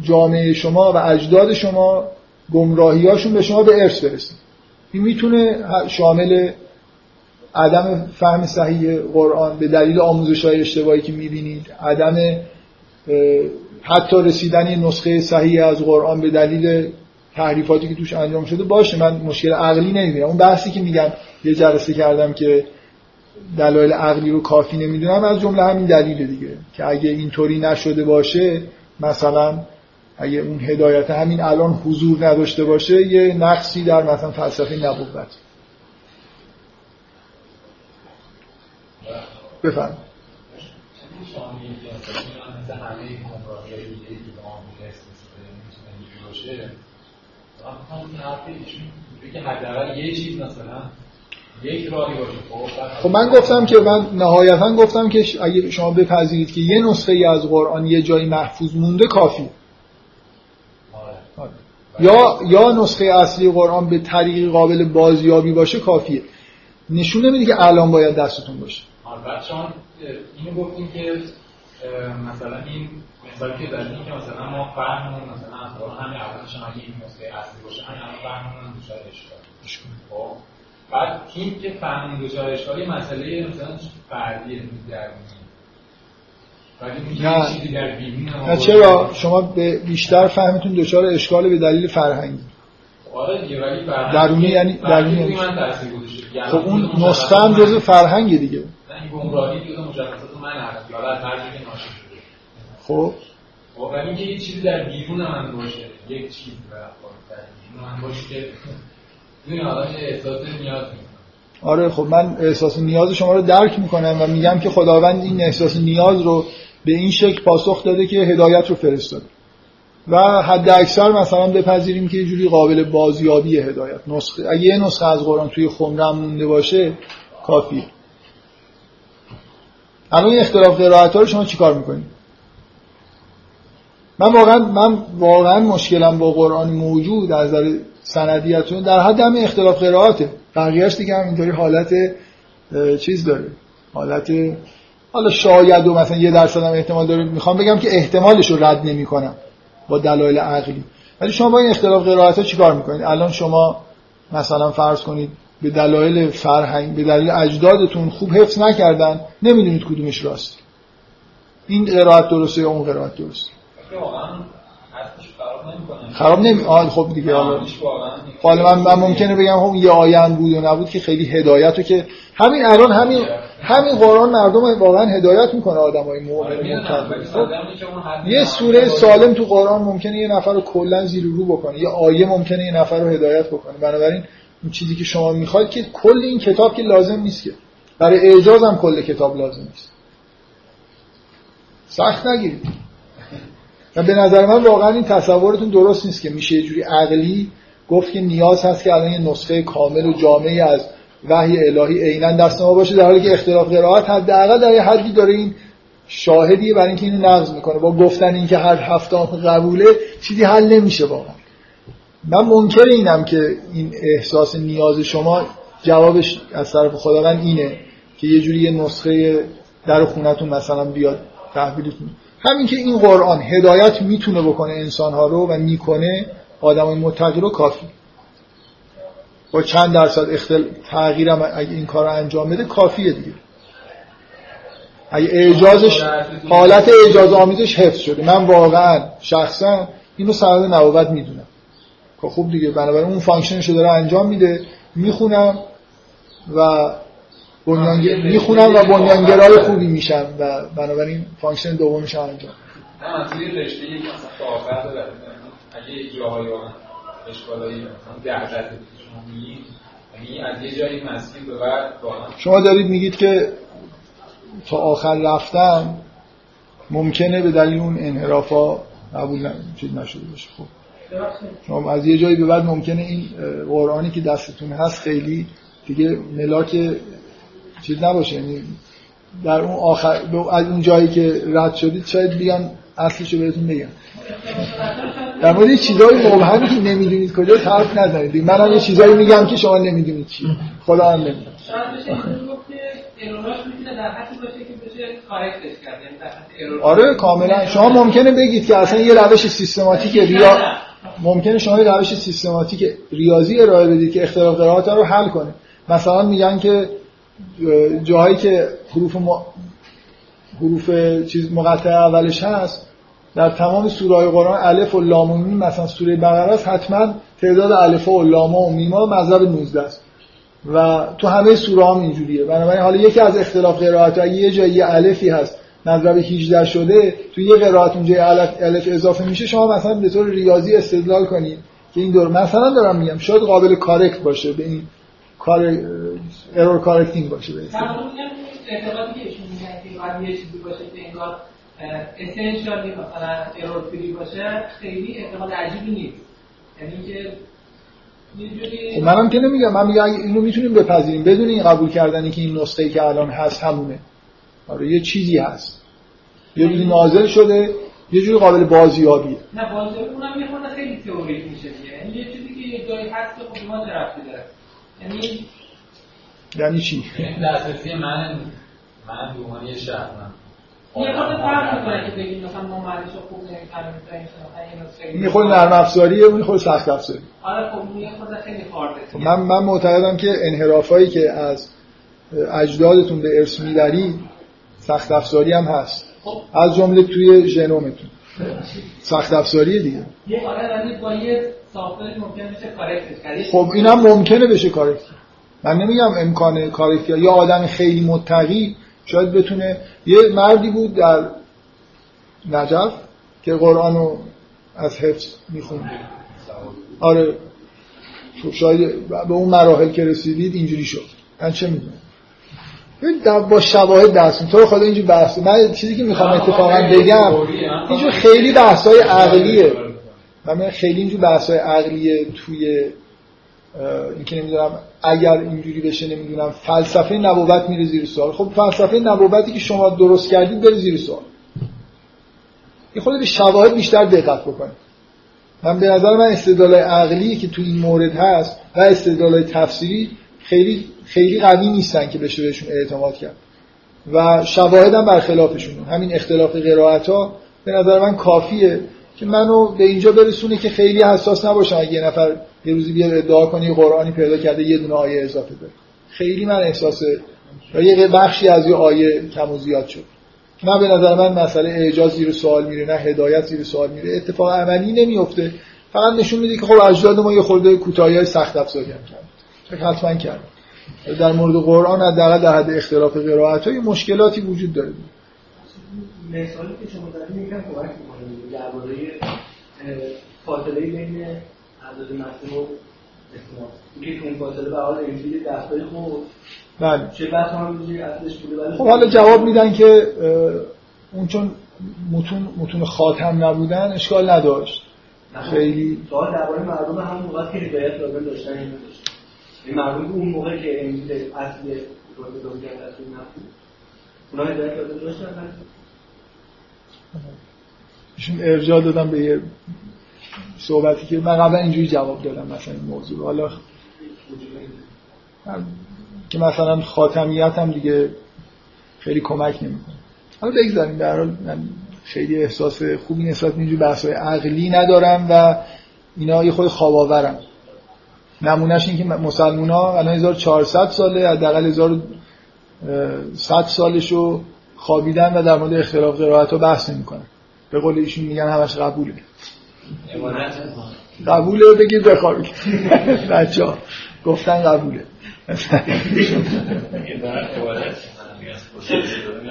جامعه شما و اجداد شما گمراهیاشون به شما به ارث برسه. این می‌تونه شامل عدم فهم صحیح قرآن به دلیل آموزش های اشتباهی که می‌بینید عدم حتی رسیدن نسخه صحیح از قرآن به دلیل تحریفاتی که توش انجام شده باشه. من مشکل عقلی نمی‌بینم. اون بحثی که میگم یه جلسه کردم که دلایل عقلی رو کافی نمی‌دونم از جمله همین دلیل دیگه که اگه اینطوری نشده باشه مثلا اگه اون هدایت همین الان حضور نداشته باشه یه نقصی در مثلا فلسفه نبوت بفرم یه چیز مثلا یک خب, خب من گفتم که من نهایتا گفتم که اگه شما بپذیرید که یه نسخه ای از قرآن یه جایی محفوظ مونده کافی. آره. یا یا نسخه اصلی قرآن به طریق قابل بازیابی باشه کافیه. نشون نمیده که الان باید دستتون باشه. بعد شما اینو گفتیم که مثلا این مثالی که داریم که مثلا ما فهممون مثلا از قرآن همین اولش اگه این نسخه اصلی باشه همین الان فهممون دچار اشکال. خب؟ بعد این که فهم دچار اشکالی مسئله مثلا فردی نه. نه چرا؟ شما به بیشتر فهمتون دچار اشکال به دلیل فرهنگی آره دیگه ولی درونی یعنی درونی یعنی خب اون نسخه هم جزء فرهنگ دیگه. نه این گمراهی دیگه مشخصات من هست. یا در ترجمه ناشی شده. خب. خب ولی اینکه یه چیزی در بیرون من باشه. یک چیز در بیرون من باشه آره خب من احساس نیاز شما رو درک می‌کنم و میگم که خداوند این احساس نیاز رو به این شکل پاسخ داده که هدایت رو فرستاده. و حد اکثر مثلا بپذیریم که یه جوری قابل بازیابی هدایت نسخه. اگه یه نسخه از قرآن توی خمرم مونده باشه کافیه. الان این اختلاف قرائت ها رو شما چیکار می‌کنید؟ من واقعا من واقعا مشکلم با قرآن موجود از نظر سندیتون در حد همین اختلاف قرائته بقیهش دیگه هم اینطوری حالت چیز داره. حالت حالا شاید و مثلا یه درصد هم احتمال داره. می‌خوام بگم که احتمالش رو رد نمی کنم با دلایل عقلی. ولی شما با این اختلاف قرائت ها چیکار می‌کنید؟ الان شما مثلا فرض کنید به دلایل فرهنگ به دلیل اجدادتون خوب حفظ نکردن نمی‌دونید کدومش راست. این قرائت درسته یا اون قرائت درسته؟ خراب نمی آه خب دیگه حالا حالا من, من ممکنه بگم هم یه هم بود و نبود که خیلی هدایت که همین الان همین همین قرآن مردم واقعا هدایت می‌کنه آدمای مؤمن خب یه سوره سالم تو قرآن ممکنه یه نفر رو کلا زیر رو بکنه. یه آیه ممکنه یه نفر رو هدایت بکنه. بنابراین اون چیزی که شما می‌خواید که کل این کتاب که لازم نیست که برای اعجاز هم کل کتاب لازم نیست. سخت نگیرید. و به نظر من واقعا این تصورتون درست نیست که میشه یه جوری عقلی گفت که نیاز هست که الان یه نسخه کامل و جامعی از وحی الهی عینا دست ما باشه در حالی که اختلاف قرائت حداقل در یه حدی داره این شاهدیه برای اینکه اینو نقض می‌کنه. با گفتن اینکه هر هفته قبوله چیزی حل نمیشه واقعا. من منکر اینم که این احساس نیاز شما جوابش از طرف خداوند اینه که یه جوری یه نسخه در خونتون مثلا بیاد تحویلتون. همین که این قرآن هدایت می‌تونه بکنه انسانها رو و می‌کنه آدم متقی رو کافی. با چند درصد اختل... تغییرم اگه این کار رو انجام بده کافیه دیگه. اگه اعجازش حالت اعجاز آمیزش حفظ شده. من واقعا شخصا اینو سند نوبت می‌دونم. که خوب دیگه بنابراین اون function شو داره انجام میده می‌خونم و بنیانگر... می‌خونم و بنیانگرای خوبی میشم و بنابراین function دومش انجام. نه از یه رشته یک مثلا تا آخر داره اگه جاهای اشکالایی مثلا یعنی از یه جایی مسیر به بعد شما دارید میگید که تا آخر رفتن ممکنه به دلیل اون انحرافا قبول چیز نشده باشه. خب. شما از یه جایی به بعد ممکنه این قرآنی که دستتون هست خیلی دیگه ملاک چیز نباشه. یعنی در اون آخر از اون جایی که رد شدید شاید بیان اصلشو بهتون بگم در مورد چیزای مبهمی که نمی‌دونید کجا حرف نزنید. من هم یه چیزایی میگم که شما نمی‌دونید چی. خدا هم نمی‌دونه. آره کاملا. شما ممکنه بگید که اصلا یه روش سیستماتیک ریا ممکنه شما یه روش سیستماتیک ریاضی ارائه بدید که اختلاف قرائت رو حل کنه. مثلا میگن که جاهایی که حروف م... حروف چیز مقطع اولش هست در تمام سوره قرآن الف و لام و میم مثلا سوره بقره است حتما تعداد الف و لام و میما مذهب 19 است. و تو همه سوره هم اینجوریه. بنابراین حالا یکی از اختلاف قرائت اگه یه جایی الفی هست مذهب 18 شده تو یه قرائت اونجا الف, الف اضافه میشه شما مثلا به طور ریاضی استدلال کنید که این دور مثلا دارم میگم شاید قابل کارکت باشه به این کار ارور کارکتینگ باشه به اعتقادی که ایشون میگن که یه چیزی باشه که انگار اسنشیالی مثلا ارور فری باشه خیلی اعتقاد عجیبی نیست. یعنی که خب منم که نمیگم من میگم اینو می‌تونیم بپذیریم بدون این قبول کردنی که این نسخه که الان هست همونه. آره یه چیزی هست. یه جوری نازل شده یه جوری قابل بازیابیه. نه بازیابی اونم یه خورده خیلی تئوریک میشه یعنی یه چیزی که یه جایی هست که خب ما داره یعنی یعنی چی؟ دسترسی من من به عنوان یه شهرم یه خورده فرق می‌کنه که بگیم مثلا ما معنیش خوب نمی‌فهمیم یه خود نرم افزاریه اون خود سخت افزاری. آره خب یه خورده خیلی خارده. من من معتقدم که انحرافایی که از اجدادتون به ارث می‌برید سخت افزاری هم هست. خب. از جمله توی ژنومتون. سخت افزاریه دیگه. یه آره ولی با یه سافتور ممکن بشه کارکتش خب اینم ممکنه بشه کارکت من نمیگم امکان کارکت یا آدم خیلی متقی شاید بتونه یه مردی بود در نجف که قرآن رو از حفظ می‌خوند. آره شاید به اون مراحل که رسیدید اینجوری شد. من چه می‌دونم؟ با شواهد دستون تو خدا اینجور بحث من چیزی که می‌خوام اتفاقا بگم اینجور خیلی بحثای عقلیه. من خیلی اینجور بحثای عقلیه توی اینکه نمی‌دونم اگر اینجوری بشه نمی‌دونم فلسفه نبوت میره زیر سوال. خب فلسفه نبوتی که شما درست کردید بره زیر سوال. این خود به شواهد بیشتر دقت بکنید. من به نظر من استدلال عقلی که تو این مورد هست و استدلال تفسیری خیلی خیلی قوی نیستن که بشه بهشون اعتماد کرد. و شواهد هم برخلافشون همین اختلاف قرائت ها به نظر من کافیه که منو به اینجا برسونه که خیلی حساس نباشم اگه یه نفر یه روزی بیاد ادعا کنه قرآنی پیدا کرده یه دونه آیه اضافه داره خیلی من احساس یه بخشی از یه آیه کم و زیاد شد. نه به نظر من مسئله اعجاز زیر سوال میره نه هدایت زیر سوال میره. اتفاق عملی نمیفته. فقط نشون میده که خب اجداد ما یه خورده کوتاهی سخت افزاری هم کرد. حتما کرد. در مورد قرآن حداقل در حد اختلاف قرائت های مشکلاتی وجود داره. مثالی که شما دارید یکم کمک می‌کنه درباره فاصله بین حضرت مسیح و اسلام اینکه اون فاصله به حال انجیل دستای خود بله. چه بحث هم اصلش بوده ولی خب حالا جواب میدن که اون چون متون متون خاتم نبودن اشکال نداشت. خیلی. سوال درباره مردم هم موقع که هدایت لازم داشتن این داشت این مردم اون موقع که انجیل اصلی رو به دنیا دستور نبود. اونا هدایت لازم داشتن؟ ایشون ارجاع دادم به یه صحبتی که من قبلا اینجوری جواب دادم مثلا این موضوع حالا که مثلا خاتمیت هم دیگه خیلی کمک نمی‌کنه. حالا بگذاریم در حال من خیلی احساس خوبی نسبت اینجور بحث عقلی ندارم و اینا یه خود خواب نمونهش این که مسلمان ها الان 1400 ساله حداقل 1100 سالشو خوابیدن و در مورد اختلاف قرائت ها بحث نمی‌کنن. به قول ایشون میگن همش قبوله. قبوله بگید بخوابید بچه ها گفتن قبوله.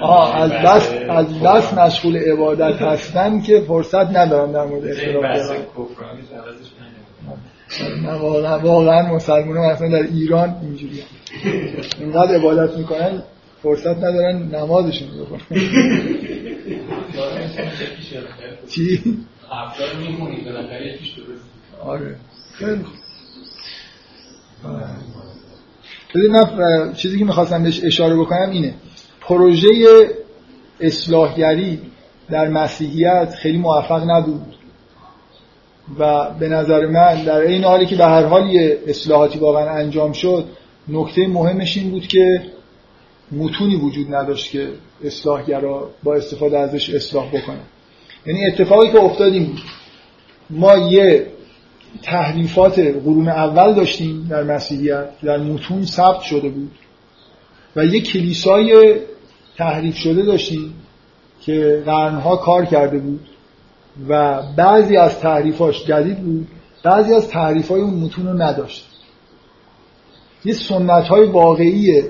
آه از بس از بس مشغول عبادت هستن که فرصت ندارن در مورد اختلاف واقعا واقعا مسلمان اصلا در ایران اینجوری اینقدر عبادت می‌کنن فرصت ندارن نمازشون بخونن. چی؟ آره. خیلی خوب. چیزی که می‌خواستم بهش اشاره بکنم اینه. پروژه اصلاحگری در مسیحیت خیلی موفق نبود. و به نظر من در این حالی که به هر حال یه اصلاحاتی واقعا انجام شد نکته مهمش این بود که متونی وجود نداشت که اصلاحگرا با استفاده ازش اصلاح بکنه یعنی اتفاقی که افتادیم ما یه تحریفات قرون اول داشتیم در مسیحیت در متون ثبت شده بود و یه کلیسای تحریف شده داشتیم که قرنها کار کرده بود. و بعضی از تحریفاش جدید بود بعضی از تحریفای اون متون رو نداشت. یه سنت های واقعی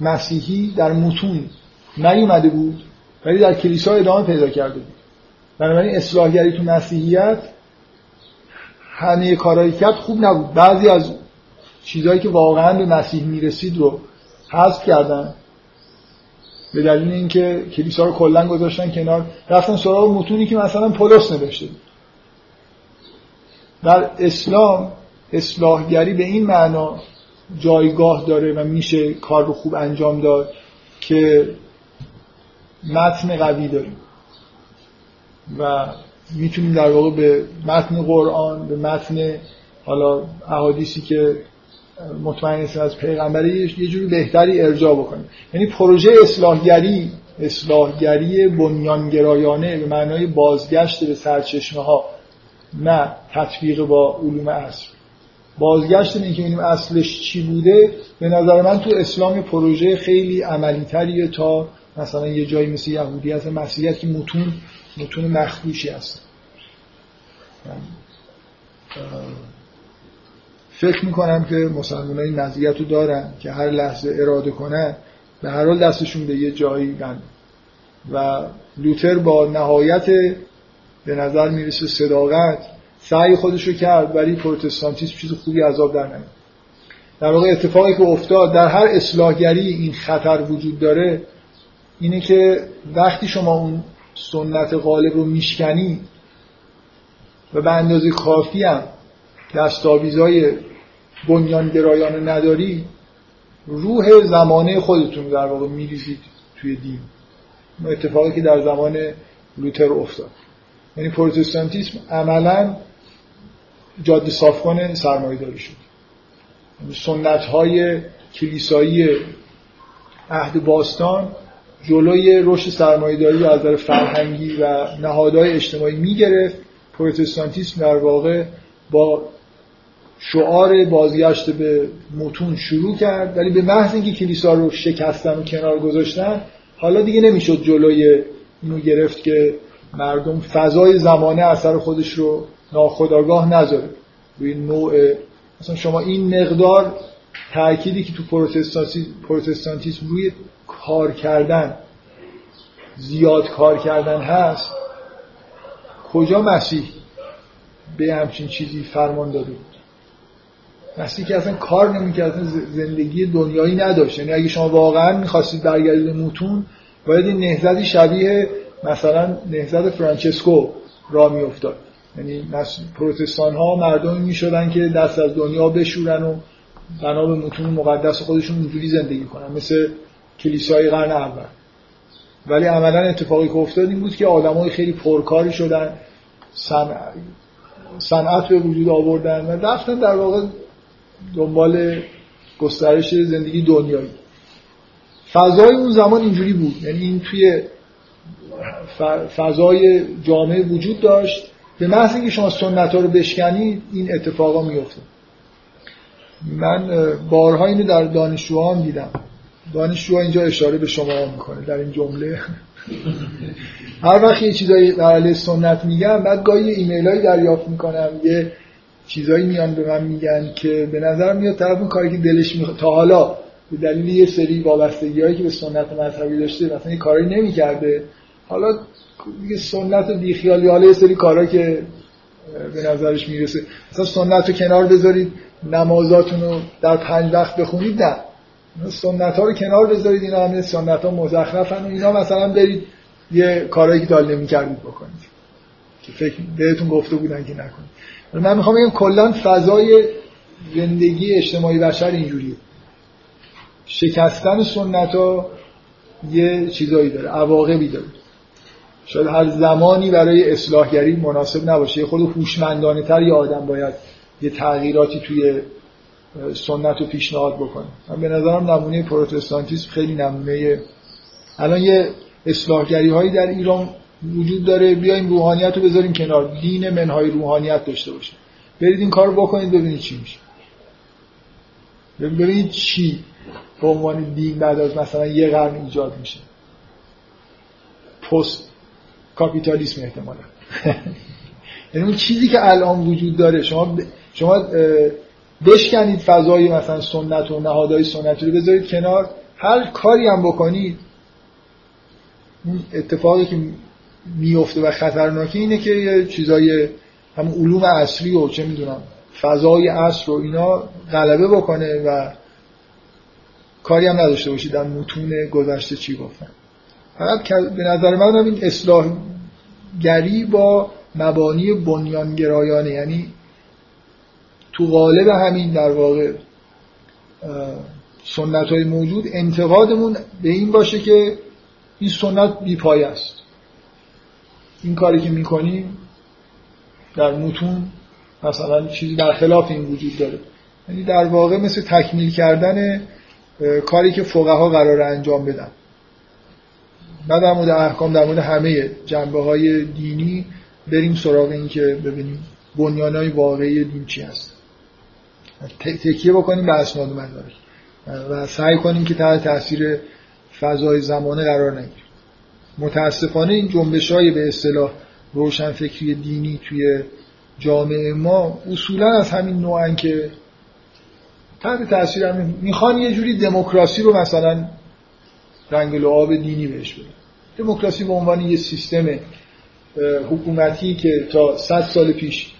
مسیحی در متون نیومده بود ولی در کلیسا ادامه پیدا کرده بود. بنابراین اصلاحگری تو مسیحیت همه کارایی کرد خوب نبود. بعضی از چیزهایی که واقعا به مسیح می‌رسید رو حذف کردن. به دلیل اینکه کلیسا رو کلا گذاشتن کنار رفتن سراغ متونی که مثلا پولس نوشته در اسلام اصلاحگری به این معنا جایگاه داره و میشه کار رو خوب انجام داد که متن قوی داریم. و می‌تونیم در واقع به متن قرآن به متن حالا احادیثی که مطمئن نیستیم از پیغمبری یه جوری بهتری ارجاع بکنیم. یعنی پروژه اصلاحگری اصلاحگری بنیانگرایانه به معنای بازگشت به سرچشمه ها نه تطبیق با علوم اصل. بازگشت به اینکه ببینیم اصلش چی بوده به نظر من تو اسلام پروژه خیلی عملی تریه تا مثلا یه جایی مثل یهودی هست مسیحیت که متون متون مخدوشی هست. فکر می‌کنم که مسلمان این مزیت رو دارن که هر لحظه اراده کنن به هر حال دستشون به یه جایی بند. و لوتر با نهایت به نظر می‌رسه صداقت سعی خودش رو کرد ولی پروتستانتیسم چیز خوبی عذاب در نمید در واقع اتفاقی که افتاد در هر اصلاحگری این خطر وجود داره اینه که وقتی شما اون سنت غالب رو میشکنی و به اندازه کافی هم دستاویزهای بنیانگرایانه نداری روح زمانه خودتون در واقع میریزید توی دین. اتفاقی که در زمان لوتر افتاد. یعنی پروتستانتیسم عملا جاده صافکن سرمایه داری شد. یعنی سنت های کلیسایی عهد باستان جلوی رشد سرمایه‌داری رو از نظر فرهنگی و نهادهای اجتماعی می‌گرفت. پروتستانتیسم در واقع با شعار بازگشت به متون شروع کرد ولی به محض اینکه کلیسا رو شکستن و کنار گذاشتن حالا دیگه نمی‌شد جلوی اینو گرفت که مردم فضای زمانه اثر خودش رو ناخداگاه نذاره. روی نوع مثلا شما این مقدار تأکیدی که تو پروتستانتیسم روی کار کردن زیاد کار کردن هست کجا مسیح به همچین چیزی فرمان داده؟ بود مسیح که اصلا کار نمی‌کرد زندگی دنیایی نداشت. یعنی اگه شما واقعا می‌خواستید برگردید موتون باید این نهزتی شبیه مثلا نهزت فرانچسکو را میافتاد. یعنی پروتستان ها مردمی می‌شدن که دست از دنیا بشورن و بنا به متون مقدس خودشون اونجوری زندگی کنن مثل کلیسای قرن اول. ولی عملا اتفاقی که افتاد این بود که آدمای خیلی پرکاری شدن صنعت به وجود آوردن و رفتن در واقع دنبال گسترش زندگی دنیایی. فضای اون زمان اینجوری بود. یعنی این توی فضای جامعه وجود داشت. به محض اینکه شما سنت ها رو بشکنید این اتفاقا میفته من بارها اینو در دانشجوهام دیدم. دانشجوها اینجا اشاره به شما می‌کنه. در این جمله. *laughs* هر وقت یه چیزایی در علیه سنت میگم بعد گاهی ایمیل دریافت می‌کنم. یه چیزایی میان به من میگن که به نظر میاد طرف اون کاری که دلش می‌خواد. تا حالا به دلیل یه سری وابستگی هایی که به سنت مذهبی داشته مثلا یه کاری نمی‌کرده. حالا دیگه سنت و بیخیالی حالا یه سری کارا که به نظرش می‌رسه. مثلا سنت رو کنار بذارید نمازاتون رو در پنج وقت بخونید نه. سنت ها رو کنار بذارید اینا همه سنت ها مزخرفن و اینا مثلا برید یه کارهایی که دال نمی کردید بکنید. که فکر بهتون گفته بودن که نکنید. من می‌خوام بگم کلا فضای زندگی اجتماعی بشر اینجوریه. شکستن سنت ها یه چیزایی داره عواقبی داره. شاید هر زمانی برای اصلاحگری مناسب نباشه. یه خود هوشمندانه تر یه آدم باید یه تغییراتی توی سنت رو پیشنهاد بکنه. من به نظرم نمونه پروتستانتیسم خیلی نمونه. الان یه اصلاحگری هایی در ایران وجود داره بیایم روحانیت رو بذاریم کنار. دین منهای روحانیت داشته باشه برید این کار بکنید ببینید چی میشه. ببینید چی به عنوان دین بعد از مثلا یه قرن ایجاد میشه. پست کاپیتالیسم احتمالا. *laughs* یعنی اون چیزی که الان وجود داره شما شما بشکنید فضای مثلا سنت و نهادهای سنتی رو بذارید کنار. هر کاری هم بکنید اون اتفاقی که میفته و خطرناکی اینه که یه چیزای هم علوم اصلی و چه می‌دونم فضای اصل و اینا غلبه بکنه و کاری هم نداشته باشید در متون گذشته چی گفتن. فقط به نظر من این اصلاح گری با مبانی بنیانگرایانه یعنی تو قالب همین در واقع سنت های موجود انتقادمون به این باشه که این سنت بیپای است. این کاری که می‌کنیم در متون مثلا چیزی در خلاف این وجود داره. یعنی در واقع مثل تکمیل کردن کاری که فقها قرار انجام بدن. نه در مورد احکام در مورد همه جنبه های دینی بریم سراغ این که ببینیم بنیان های واقعی دین چی هست. تکیه بکنیم به اسناد و مدارک. و سعی کنیم که تحت تاثیر فضای زمانه قرار نگیریم. متاسفانه این جنبش های به اصطلاح روشنفکری دینی توی جامعه ما اصولا از همین نوعن که تحت تاثیر همین می‌خوان یه جوری دموکراسی رو مثلا رنگ لعاب دینی بهش بدن. دموکراسی به عنوان یه سیستم حکومتی که تا 100 سال پیش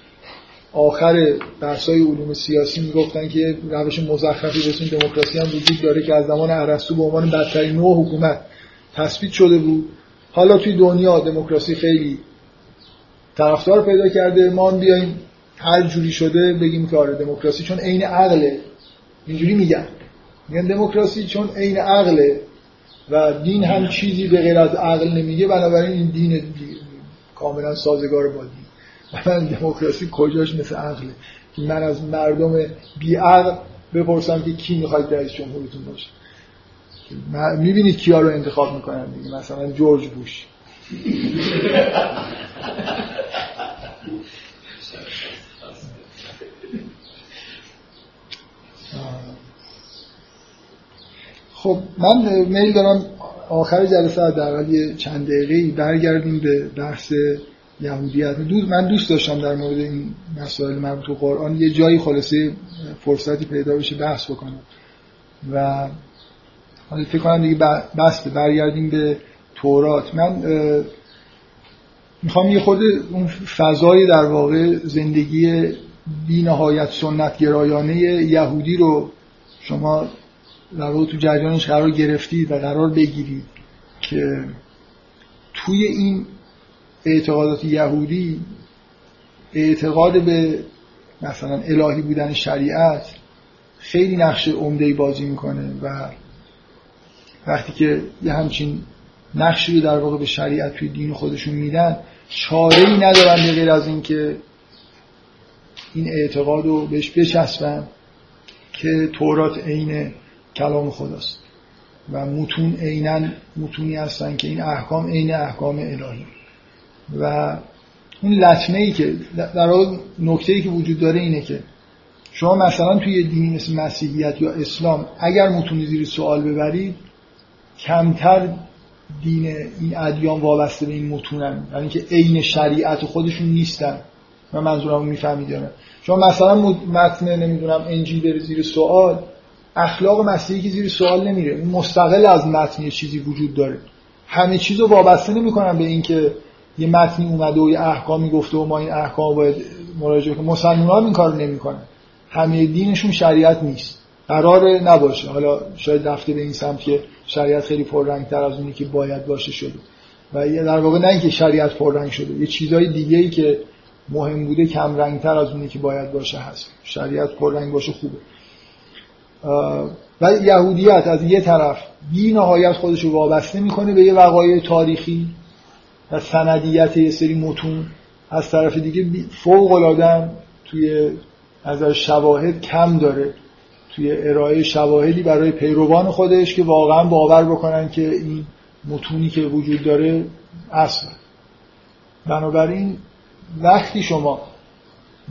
آخر بحث‌های علوم سیاسی می‌گفتن که روش مزخرفی اسم دموکراسی هم وجود داره که از زمان ارسطو به عنوان بدترین نوع حکومت تثبیت شده بود. حالا توی دنیا دموکراسی خیلی طرفدار پیدا کرده ما بیایم هر جوری شده بگیم که آره دموکراسی چون عین عقله. اینجوری میگن. میگن دموکراسی چون عین عقله و دین هم چیزی به غیر از عقل نمیگه بنابراین این دین کاملا سازگار با دین. من دموکراسی کجاش مثل عقله؟ من از مردم بی عقل بپرسم که کی می‌خواید رئیس جمهورتون باشه. می‌بینید کیا رو انتخاب می‌کنن دیگه؟ مثلا جورج بوش. خب من میل دارم آخر جلسه حداقل یه چند دقیقه برگردیم به بحث یهودیت من دوست داشتم در مورد این مسائل مربوط به قرآن یه جایی خلاصه فرصتی پیدا بشه بحث بکنم. و حالا فکر کنم دیگه بسته برگردیم به تورات. من می‌خوام یه خود اون فضای در واقع زندگی بی نهایت سنت گرایانه یهودی رو شما در تو جریانش قرار گرفتید و قرار بگیرید که توی این اعتقادات یهودی اعتقاد به مثلا الهی بودن شریعت خیلی نقش عمده بازی می‌کنه و وقتی که یه همچین نقشی رو در واقع به شریعت توی دین خودشون میدن چاره ای ندارن به غیر از اینکه این اعتقاد رو بهش بچسبن که تورات عین کلام خداست و متون عینا متونی هستن که این احکام عین احکام الهی. و اون لطمه ای که در واقع نکته ای که وجود داره اینه که شما مثلا توی دینی مثل مسیحیت یا اسلام اگر متونی زیر سوال ببرید کمتر دین این ادیان وابسته به این متونن. یعنی که عین شریعت خودشون نیستن. من منظورم می‌فهمید شما مثلا متن نمی‌دونم انجیل بره زیر سوال. اخلاق مسیحی که زیر سوال نمیره. مستقل از متن چیزی وجود داره. همه چیز رو وابسته نمی‌کنن به اینکه یه متنی اومده و یه احکامی گفته و ما این احکام باید مراجعه کنیم. مسلمان این کار نمی‌کنن. همه دینشون شریعت نیست. قرار نباشه. حالا شاید رفته به این سمت که شریعت خیلی پررنگتر از اونی که باید باشه شده. و در واقع نه اینکه شریعت پررنگ شده یه چیزای دیگه ای که مهم بوده کم رنگتر از اونی که باید باشه هست. شریعت پررنگ باشه خوبه. و یهودیت از یه طرف بی نهایت خودش رو وابسته می‌کنه به یه وقایع تاریخی و سندیت یه سری متون. از طرف دیگه فوق العاده توی از شواهد کم داره. توی ارائه شواهدی برای پیروان خودش که واقعا باور بکنن که این متونی که وجود داره اصلا بنابراین وقتی شما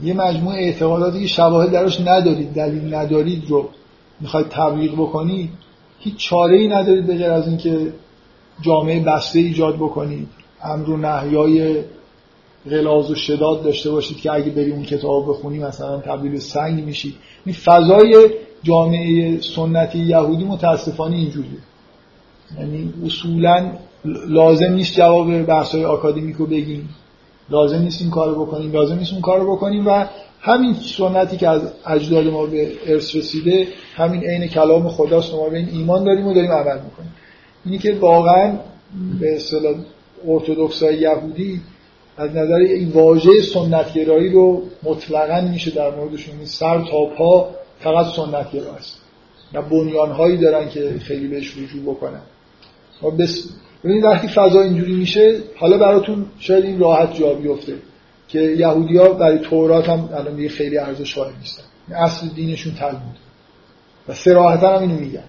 یه مجموعه اعتقاداتی که شواهد درش ندارید دلیل ندارید رو می‌خواید تبلیغ بکنید هیچ چاره ای ندارید به از اینکه جامعه بسته ایجاد بکنید امر و نهیای غلاظ و شداد داشته باشید که اگه بریم اون کتاب بخونی مثلا تبدیل سنگ میشید. این فضای جامعه سنتی یهودی متاسفانه اینجوریه. یعنی اصولا لازم نیست جواب بحث‌های آکادمیک رو بگیم. لازم نیست این کارو بکنیم. لازم نیست اون کارو بکنیم و همین سنتی که از اجداد ما به ارث رسیده همین عین کلام خداست ما به این ایمان داریم و داریم عمل می‌کنیم. اینی که واقعا به اصطلاح ارتودکسای یهودی از نظر این واژه سنتگرایی رو مطلقا میشه در موردشون سر تا پا فقط سنتگرا است و بنیانهایی دارن که خیلی بهش رجوع بکنن. و بس... ببینید وقتی فضا اینجوری میشه حالا براتون شاید این راحت جا بیفته که یهودی ها برای تورات هم الان دیگه خیلی ارزش قائل نیستن. اصل دینشون تلمود و سراحتا هم اینو میگن.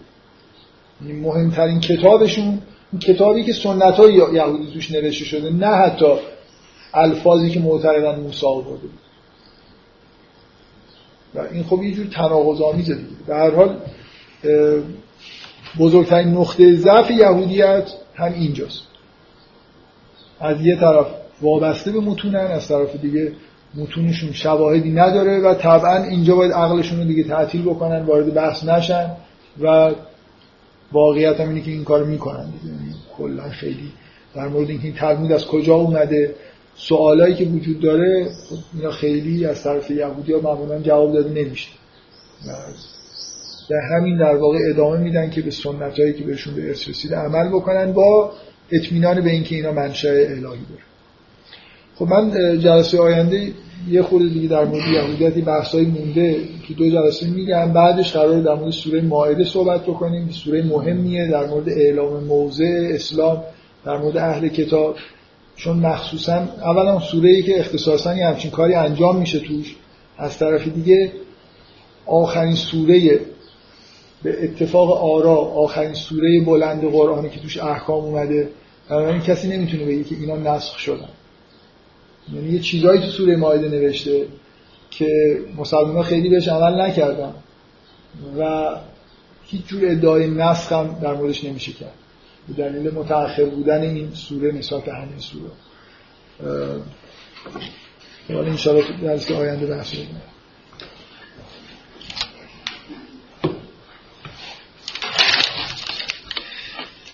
این مهمترین کتابشون این کتابی که سنت های یهودی توش نوشته شده نه حتی الفاظی که معتقدن موسی آورده و این خب یه جور تناقض آمیزه دیگه. به هر حال بزرگترین نقطه ضعف یهودیت هم اینجاست. از یه طرف وابسته به متونن از طرف دیگه متونشون شواهدی نداره و طبعا اینجا باید عقلشون رو دیگه تعطیل بکنن وارد بحث نشن و واقعیت هم اینه که این کار می‌کنن. یعنی کلا خیلی در مورد اینکه این تلمود از کجا اومده سوالایی که وجود داره اینا خیلی از طرف یهودی ها معمولا جواب داده نمیشه. در همین در واقع ادامه میدن که به سنت هایی که بهشون به ارث رسیده عمل بکنن با اطمینان به اینکه اینا منشأ الهی داره خب من جلسه آینده یه خورده دیگه در مورد یهودیت بحثایی مونده که دو جلسه میگم. بعدش قرار در مورد سوره مائده صحبت بکنیم. سوره مهمیه در مورد اعلام موضع اسلام در مورد اهل کتاب. چون مخصوصا اولا سوره ای که اختصاصا یه همچین کاری انجام میشه توش از طرف دیگه آخرین سوره به اتفاق آرا آخرین سوره بلند قرآنی که توش احکام اومده بنابراین کسی نمی‌تونه بگه که اینا نسخ شدن. یعنی یه چیزایی تو سوره مایده نوشته که مسلمان خیلی بهش عمل نکردن و هیچ جور ادعای نسخ هم در موردش نمیشه کرد. به دلیل متأخر بودن این سوره نسبت همین سوره. حالا انشاءالله در آینده بحث